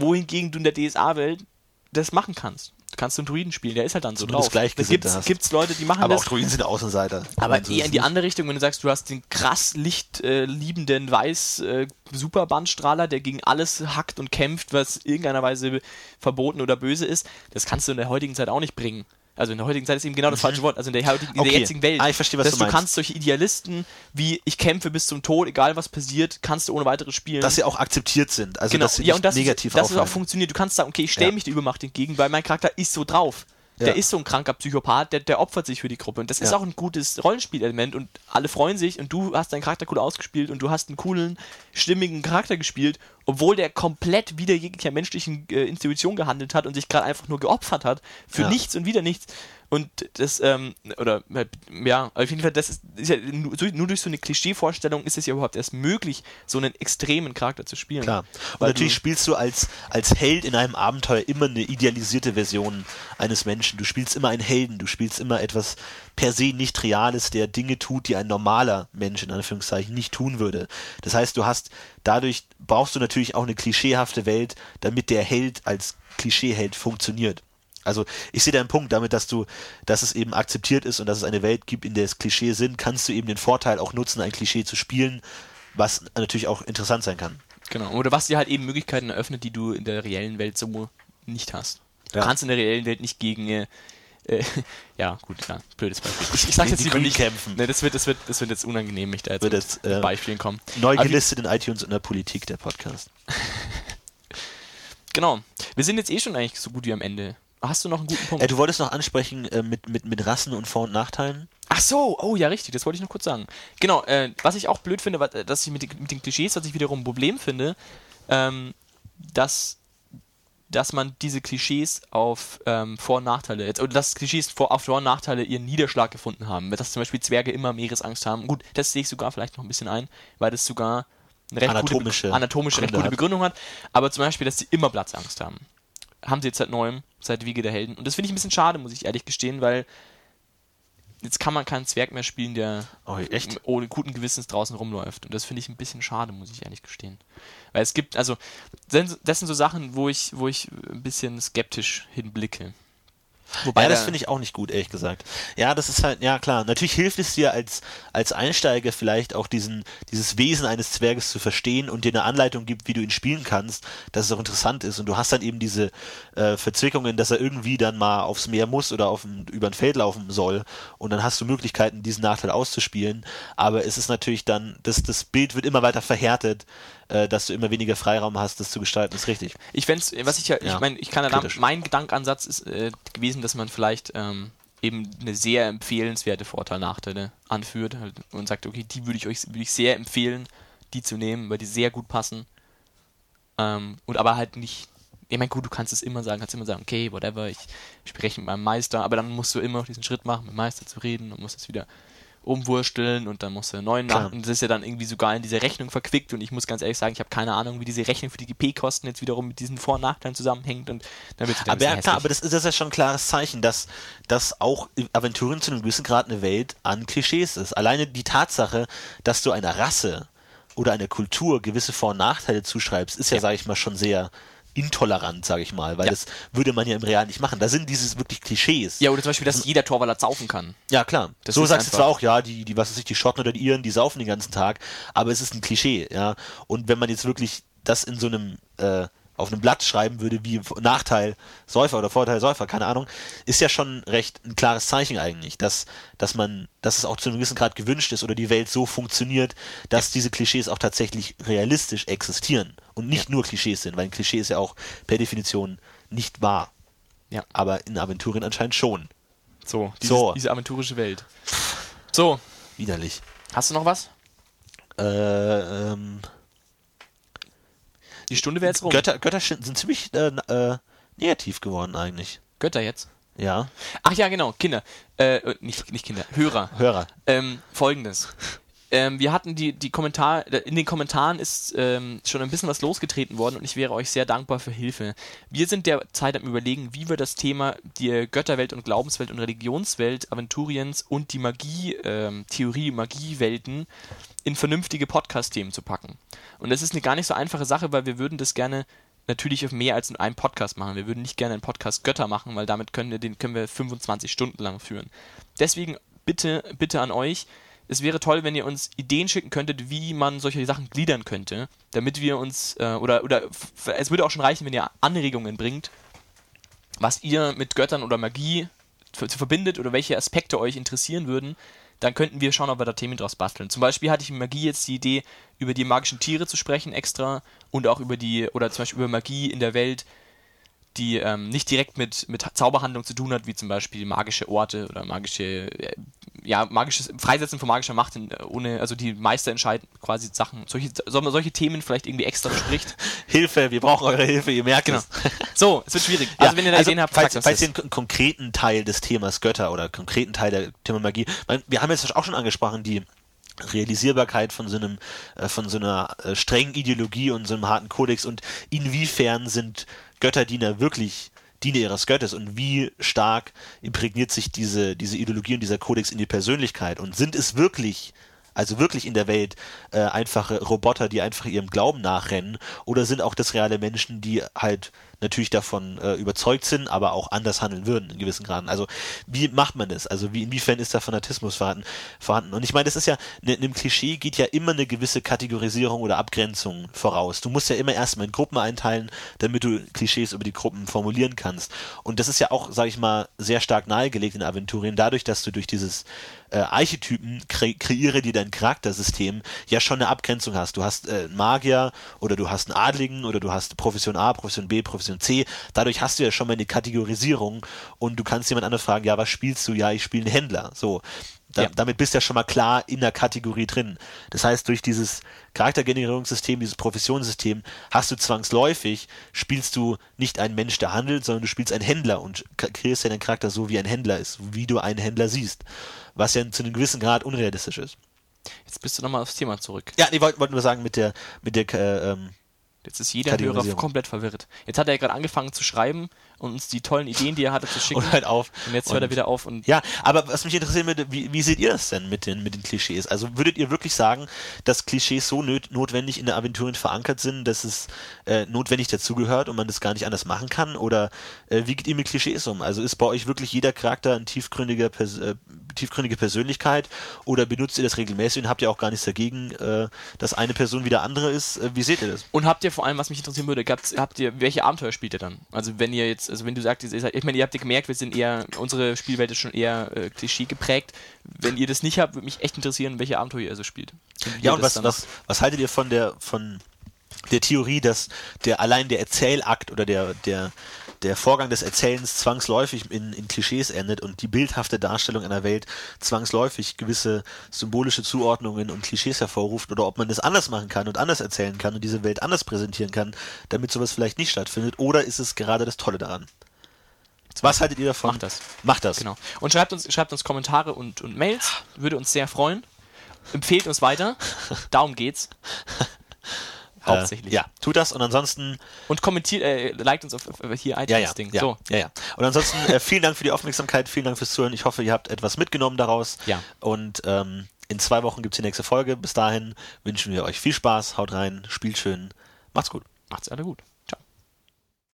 Wohingegen du in der DSA-Welt das machen kannst. Du kannst einen Druiden spielen, der ist halt dann so Zumindest drauf. Da Gleichgesinnte gibt's, hast. gibt's Leute, die machen aber das. auch Druiden sind Außenseiter. Aber Also, eher das in die andere Richtung, wenn du sagst, du hast den krass lichtliebenden äh, weiß äh, Superbandstrahler, der gegen alles hackt und kämpft, was irgendeiner Weise verboten oder böse ist, das kannst du in der heutigen Zeit auch nicht bringen. Also in der heutigen Zeit ist eben genau das falsche Wort, also in der, heutigen, in Okay. der jetzigen Welt. Ah, ich verstehe, was dass du du meinst. kannst solche Idealisten wie ich kämpfe bis zum Tod, egal was passiert, kannst du ohne weiteres spielen. dass sie auch akzeptiert sind, also genau, dass sie ja, und das, negativ dass es auch funktioniert. Du kannst sagen, okay, ich stelle Ja. mich der Übermacht entgegen, weil mein Charakter ist so drauf. Der Ja. ist so ein kranker Psychopath, der, der opfert sich für die Gruppe. Und das ist Ja. auch ein gutes Rollenspielelement und alle freuen sich und du hast deinen Charakter cool ausgespielt und du hast einen coolen, stimmigen Charakter gespielt, obwohl der komplett wider jeglicher menschlichen äh, Institution gehandelt hat und sich gerade einfach nur geopfert hat für Ja. nichts und wieder nichts. Und das, ähm, oder, äh, ja, auf jeden Fall, das ist, ist ja nur, durch- nur durch so eine Klischeevorstellung ist es ja überhaupt erst möglich, so einen extremen Charakter zu spielen. Klar. Und Weil natürlich du- spielst du als, als Held in einem Abenteuer immer eine idealisierte Version eines Menschen. Du spielst immer einen Helden, du spielst immer etwas per se nicht Reales, der Dinge tut, die ein normaler Mensch in Anführungszeichen nicht tun würde. Das heißt, du hast, dadurch brauchst du natürlich auch eine klischeehafte Welt, damit der Held als Klischeeheld funktioniert. Also ich sehe deinen Punkt damit, dass du, dass es eben akzeptiert ist und dass es eine Welt gibt, in der es Klischee sind, kannst du eben den Vorteil auch nutzen, ein Klischee zu spielen, was natürlich auch interessant sein kann. Genau. Oder was dir halt eben Möglichkeiten eröffnet, die du in der reellen Welt so nicht hast. Du Ja. kannst in der reellen Welt nicht gegen äh, <laughs> ja, gut, klar, blödes Beispiel. Ich, ich sag jetzt lieber nicht. kämpfen. Ne, das wird, das wird, das wird jetzt unangenehm, mich da jetzt Wird mit, jetzt, äh, Beispielen kommen. Neu gelistet in iTunes und der Politik der Podcast. <laughs> Genau. Wir sind jetzt eh schon eigentlich so gut wie am Ende. Hast du noch einen guten Punkt? Äh, du wolltest noch ansprechen äh, mit, mit, mit Rassen und Vor- und Nachteilen? Ach so, oh ja, richtig, das wollte ich noch kurz sagen. Genau, äh, was ich auch blöd finde, was, äh, dass ich mit, den- mit den Klischees, was ich wiederum ein Problem finde, ähm, dass, dass man diese Klischees auf ähm, Vor- und Nachteile, jetzt, oder dass Klischees vor, auf Vor- und Nachteile ihren Niederschlag gefunden haben. Dass zum Beispiel Zwerge immer Meeresangst haben. Gut, das sehe ich sogar vielleicht noch ein bisschen ein, weil das sogar eine recht Anatomische gute, anatomische recht gute. Begründung hat. Aber zum Beispiel, dass sie immer Platzangst haben. Haben sie jetzt seit neuem, seit Wiege der Helden. Und das finde ich ein bisschen schade, muss ich ehrlich gestehen, weil jetzt kann man keinen Zwerg mehr spielen, der Oh, ohne guten Gewissens draußen rumläuft. Und das finde ich ein bisschen schade, muss ich ehrlich gestehen. Weil es gibt, also, das sind so Sachen, wo ich, wo ich ein bisschen skeptisch hinblicke. Wobei ja, das da- finde ich auch nicht gut, ehrlich gesagt. Ja, das ist halt, ja klar. Natürlich hilft es dir als, als Einsteiger vielleicht auch diesen, dieses Wesen eines Zwerges zu verstehen und dir eine Anleitung gibt, wie du ihn spielen kannst, dass es auch interessant ist. Und du hast dann eben diese äh, Verzwickungen, dass er irgendwie dann mal aufs Meer muss oder auf ein, über ein Feld laufen soll. Und dann hast du Möglichkeiten, diesen Nachteil auszuspielen. Aber es ist natürlich dann, das, das Bild wird immer weiter verhärtet, äh, dass du immer weniger Freiraum hast, das zu gestalten, ist richtig. Ich fände was ich ja, Ja, ich meine, ich kann ja da, mein Gedankenansatz ist äh, gewesen, dass man vielleicht ähm, eben eine sehr empfehlenswerte Vorteil-Nachteile anführt halt, und sagt, okay, die würde ich euch würde ich sehr empfehlen, die zu nehmen, weil die sehr gut passen. Ähm, und aber halt nicht. Ich meine, gut, du kannst es immer sagen, kannst immer sagen, okay, whatever, ich spreche mit meinem Meister, aber dann musst du immer noch diesen Schritt machen, mit dem Meister zu reden und musst es wieder umwursteln und dann musst du einen neuen Klar. nach und das ist ja dann irgendwie sogar in diese Rechnung verquickt und ich muss ganz ehrlich sagen, ich habe keine Ahnung, wie diese Rechnung für die GP-Kosten jetzt wiederum mit diesen Vor- und Nachteilen zusammenhängt und dann wird Aber ja, klar, aber das ist, das ist ja schon ein klares Zeichen, dass, dass auch Aventurien zu einem gewissen Grad eine Welt an Klischees ist. Alleine die Tatsache, dass du einer Rasse oder einer Kultur gewisse Vor- und Nachteile zuschreibst, ist ja, Ja. sage ich mal, schon sehr intolerant, sage ich mal, weil Ja. das würde man ja im Real nicht machen. Da sind dieses wirklich Klischees. Ja, oder zum Beispiel, dass jeder Torwaller saufen kann. Ja, klar. Das so sagst du zwar auch, ja, die, die, was weiß ich, die Schotten oder die Iren, die saufen den ganzen Tag, aber es ist ein Klischee, ja. Und wenn man jetzt wirklich das in so einem, äh, auf einem Blatt schreiben würde, wie Nachteil Säufer oder Vorteil Säufer, keine Ahnung, ist ja schon recht ein klares Zeichen eigentlich, dass, dass man, dass es auch zu einem gewissen Grad gewünscht ist oder die Welt so funktioniert, dass diese Klischees auch tatsächlich realistisch existieren und nicht nur Klischees sind, weil ein Klischee ist ja auch per Definition nicht wahr. Ja. Aber in Aventurien anscheinend schon. So, dieses, So. diese aventurische Welt. So, Widerlich. hast du noch was? Äh, ähm, Die Stunde wäre jetzt rum. Götter, Götter sind ziemlich äh, äh, negativ geworden eigentlich. Götter jetzt. Ja. Ach ja, genau, Kinder. Äh, nicht, nicht Kinder, Hörer. Hörer. Ähm, Folgendes. Ähm, wir hatten die, die Kommentar, in den Kommentaren ist ähm, schon ein bisschen was losgetreten worden und ich wäre euch sehr dankbar für Hilfe. Wir sind derzeit am überlegen, wie wir das Thema die Götterwelt und Glaubenswelt und Religionswelt Aventuriens und die Magie, ähm, Theorie, Magiewelten in vernünftige Podcast-Themen zu packen. Und das ist eine gar nicht so einfache Sache, weil wir würden das gerne natürlich auf mehr als in einem Podcast machen. Wir würden nicht gerne einen Podcast Götter machen, weil damit können wir, den können wir 25 Stunden lang führen. Deswegen bitte, bitte an euch, es wäre toll, wenn ihr uns Ideen schicken könntet, wie man solche Sachen gliedern könnte, damit wir uns, äh, oder, oder es würde auch schon reichen, wenn ihr Anregungen bringt, was ihr mit Göttern oder Magie verbindet oder welche Aspekte euch interessieren würden, dann könnten wir schauen, ob wir da Themen draus basteln. Zum Beispiel hatte ich in Magie jetzt die Idee, über die magischen Tiere zu sprechen extra und auch über die, oder zum Beispiel über Magie in der Welt, die ähm, nicht direkt mit, mit Zauberhandlung zu tun hat, wie zum Beispiel magische Orte oder magische, äh, ja, magisches Freisetzen von magischer Macht, in, äh, ohne, also die Meister entscheiden quasi Sachen, solche, soll man solche Themen vielleicht irgendwie extra bespricht. <laughs> Hilfe, wir brauchen eure Hilfe, ihr merkt Genau. es. <laughs> So, es wird schwierig. Also wenn ihr da Ideen habt, falls, sagt falls ihr einen kon- konkreten Teil des Themas Götter oder konkreten Teil der Thema Magie, wir haben jetzt auch schon angesprochen, die Realisierbarkeit von so einem, äh, von so einer äh, strengen Ideologie und so einem harten Kodex und inwiefern sind Götterdiener wirklich Diener ihres Göttes und wie stark imprägniert sich diese, diese Ideologie und dieser Kodex in die Persönlichkeit und sind es wirklich also wirklich in der Welt äh, einfache Roboter, die einfach ihrem Glauben nachrennen, oder sind auch das reale Menschen, die halt natürlich davon äh, überzeugt sind, aber auch anders handeln würden in gewissen Graden. Also wie macht man das? Also wie inwiefern ist da Fanatismus vorhanden? vorhanden? Und ich meine, das ist ja ne, in einem Klischee geht ja immer eine gewisse Kategorisierung oder Abgrenzung voraus. Du musst ja immer erstmal in Gruppen einteilen, damit du Klischees über die Gruppen formulieren kannst. Und das ist ja auch, sage ich mal, sehr stark nahegelegt in Aventurien, dadurch, dass du durch dieses äh, Archetypen kre kreiere dir dein Charaktersystem ja schon eine Abgrenzung hast. Du hast äh, Magier oder du hast einen Adligen oder du hast Profession A, Profession B, Profession C. Dadurch hast du ja schon mal eine Kategorisierung und du kannst jemand anderes fragen, ja, was spielst du? Ja, ich spiele einen Händler. So. Da, Ja. Damit bist du ja schon mal klar in der Kategorie drin. Das heißt, durch dieses Charaktergenerierungssystem, dieses Professionssystem, hast du zwangsläufig, spielst du nicht einen Mensch, der handelt, sondern du spielst einen Händler und kreierst ja deinen Charakter so, wie ein Händler ist, wie du einen Händler siehst. Was ja zu einem gewissen Grad unrealistisch ist. Jetzt bist du nochmal aufs Thema zurück. Ja, nee, wollte wollt nur sagen, mit der, mit der, äh, ähm, Jetzt ist jeder Hörer komplett verwirrt. Jetzt hat er gerade angefangen zu schreiben und uns die tollen Ideen, die er hatte, zu schicken. <laughs> und halt auf. Und jetzt hört er wieder auf und Ja, aber was mich interessieren würde, wie, wie seht ihr das denn mit den, mit den Klischees? Also würdet ihr wirklich sagen, dass Klischees so nöt, notwendig in der Aventurien verankert sind, dass es äh, notwendig dazugehört und man das gar nicht anders machen kann? Oder äh, wie geht ihr mit Klischees um? Also ist bei euch wirklich jeder Charakter ein tiefgründiger, Pers äh, tiefgründige Persönlichkeit oder benutzt ihr das regelmäßig und habt ihr auch gar nichts dagegen, äh, dass eine Person wie der andere ist? Äh, wie seht ihr das? Und habt ihr vor allem, was mich interessieren würde, habt ihr, welche Abenteuer spielt ihr dann? Also wenn ihr jetzt, also wenn du sagst, ich meine, ihr habt ja gemerkt, wir sind eher, unsere Spielwelt ist schon eher äh, Klischee geprägt. Wenn ihr das nicht habt, würde mich echt interessieren, welche Abenteuer ihr so spielt. wie Ja, und was, was, was haltet ihr von der, von der Theorie, dass der allein der Erzählakt oder der, der, der Vorgang des Erzählens zwangsläufig in, in Klischees endet und die bildhafte Darstellung einer Welt zwangsläufig gewisse symbolische Zuordnungen und Klischees hervorruft oder ob man das anders machen kann und anders erzählen kann und diese Welt anders präsentieren kann, damit sowas vielleicht nicht stattfindet oder ist es gerade das Tolle daran? Was haltet ihr davon? Macht das. Macht das. Genau. Und schreibt uns, schreibt uns Kommentare und, und Mails, würde uns sehr freuen. Empfehlt uns weiter. <laughs> Darum geht's. Hauptsächlich. Äh, ja, tut das und ansonsten Und kommentiert, äh, liked uns auf, auf hier Ja, ja, iTunes-Ding. ja, So. ja, ja. Und ansonsten äh, vielen Dank für die Aufmerksamkeit, vielen Dank fürs Zuhören. Ich hoffe, ihr habt etwas mitgenommen daraus. Ja. Und ähm, in zwei Wochen gibt's die nächste Folge. Bis dahin wünschen wir euch viel Spaß, haut rein, spielt schön, macht's gut. Macht's alle gut.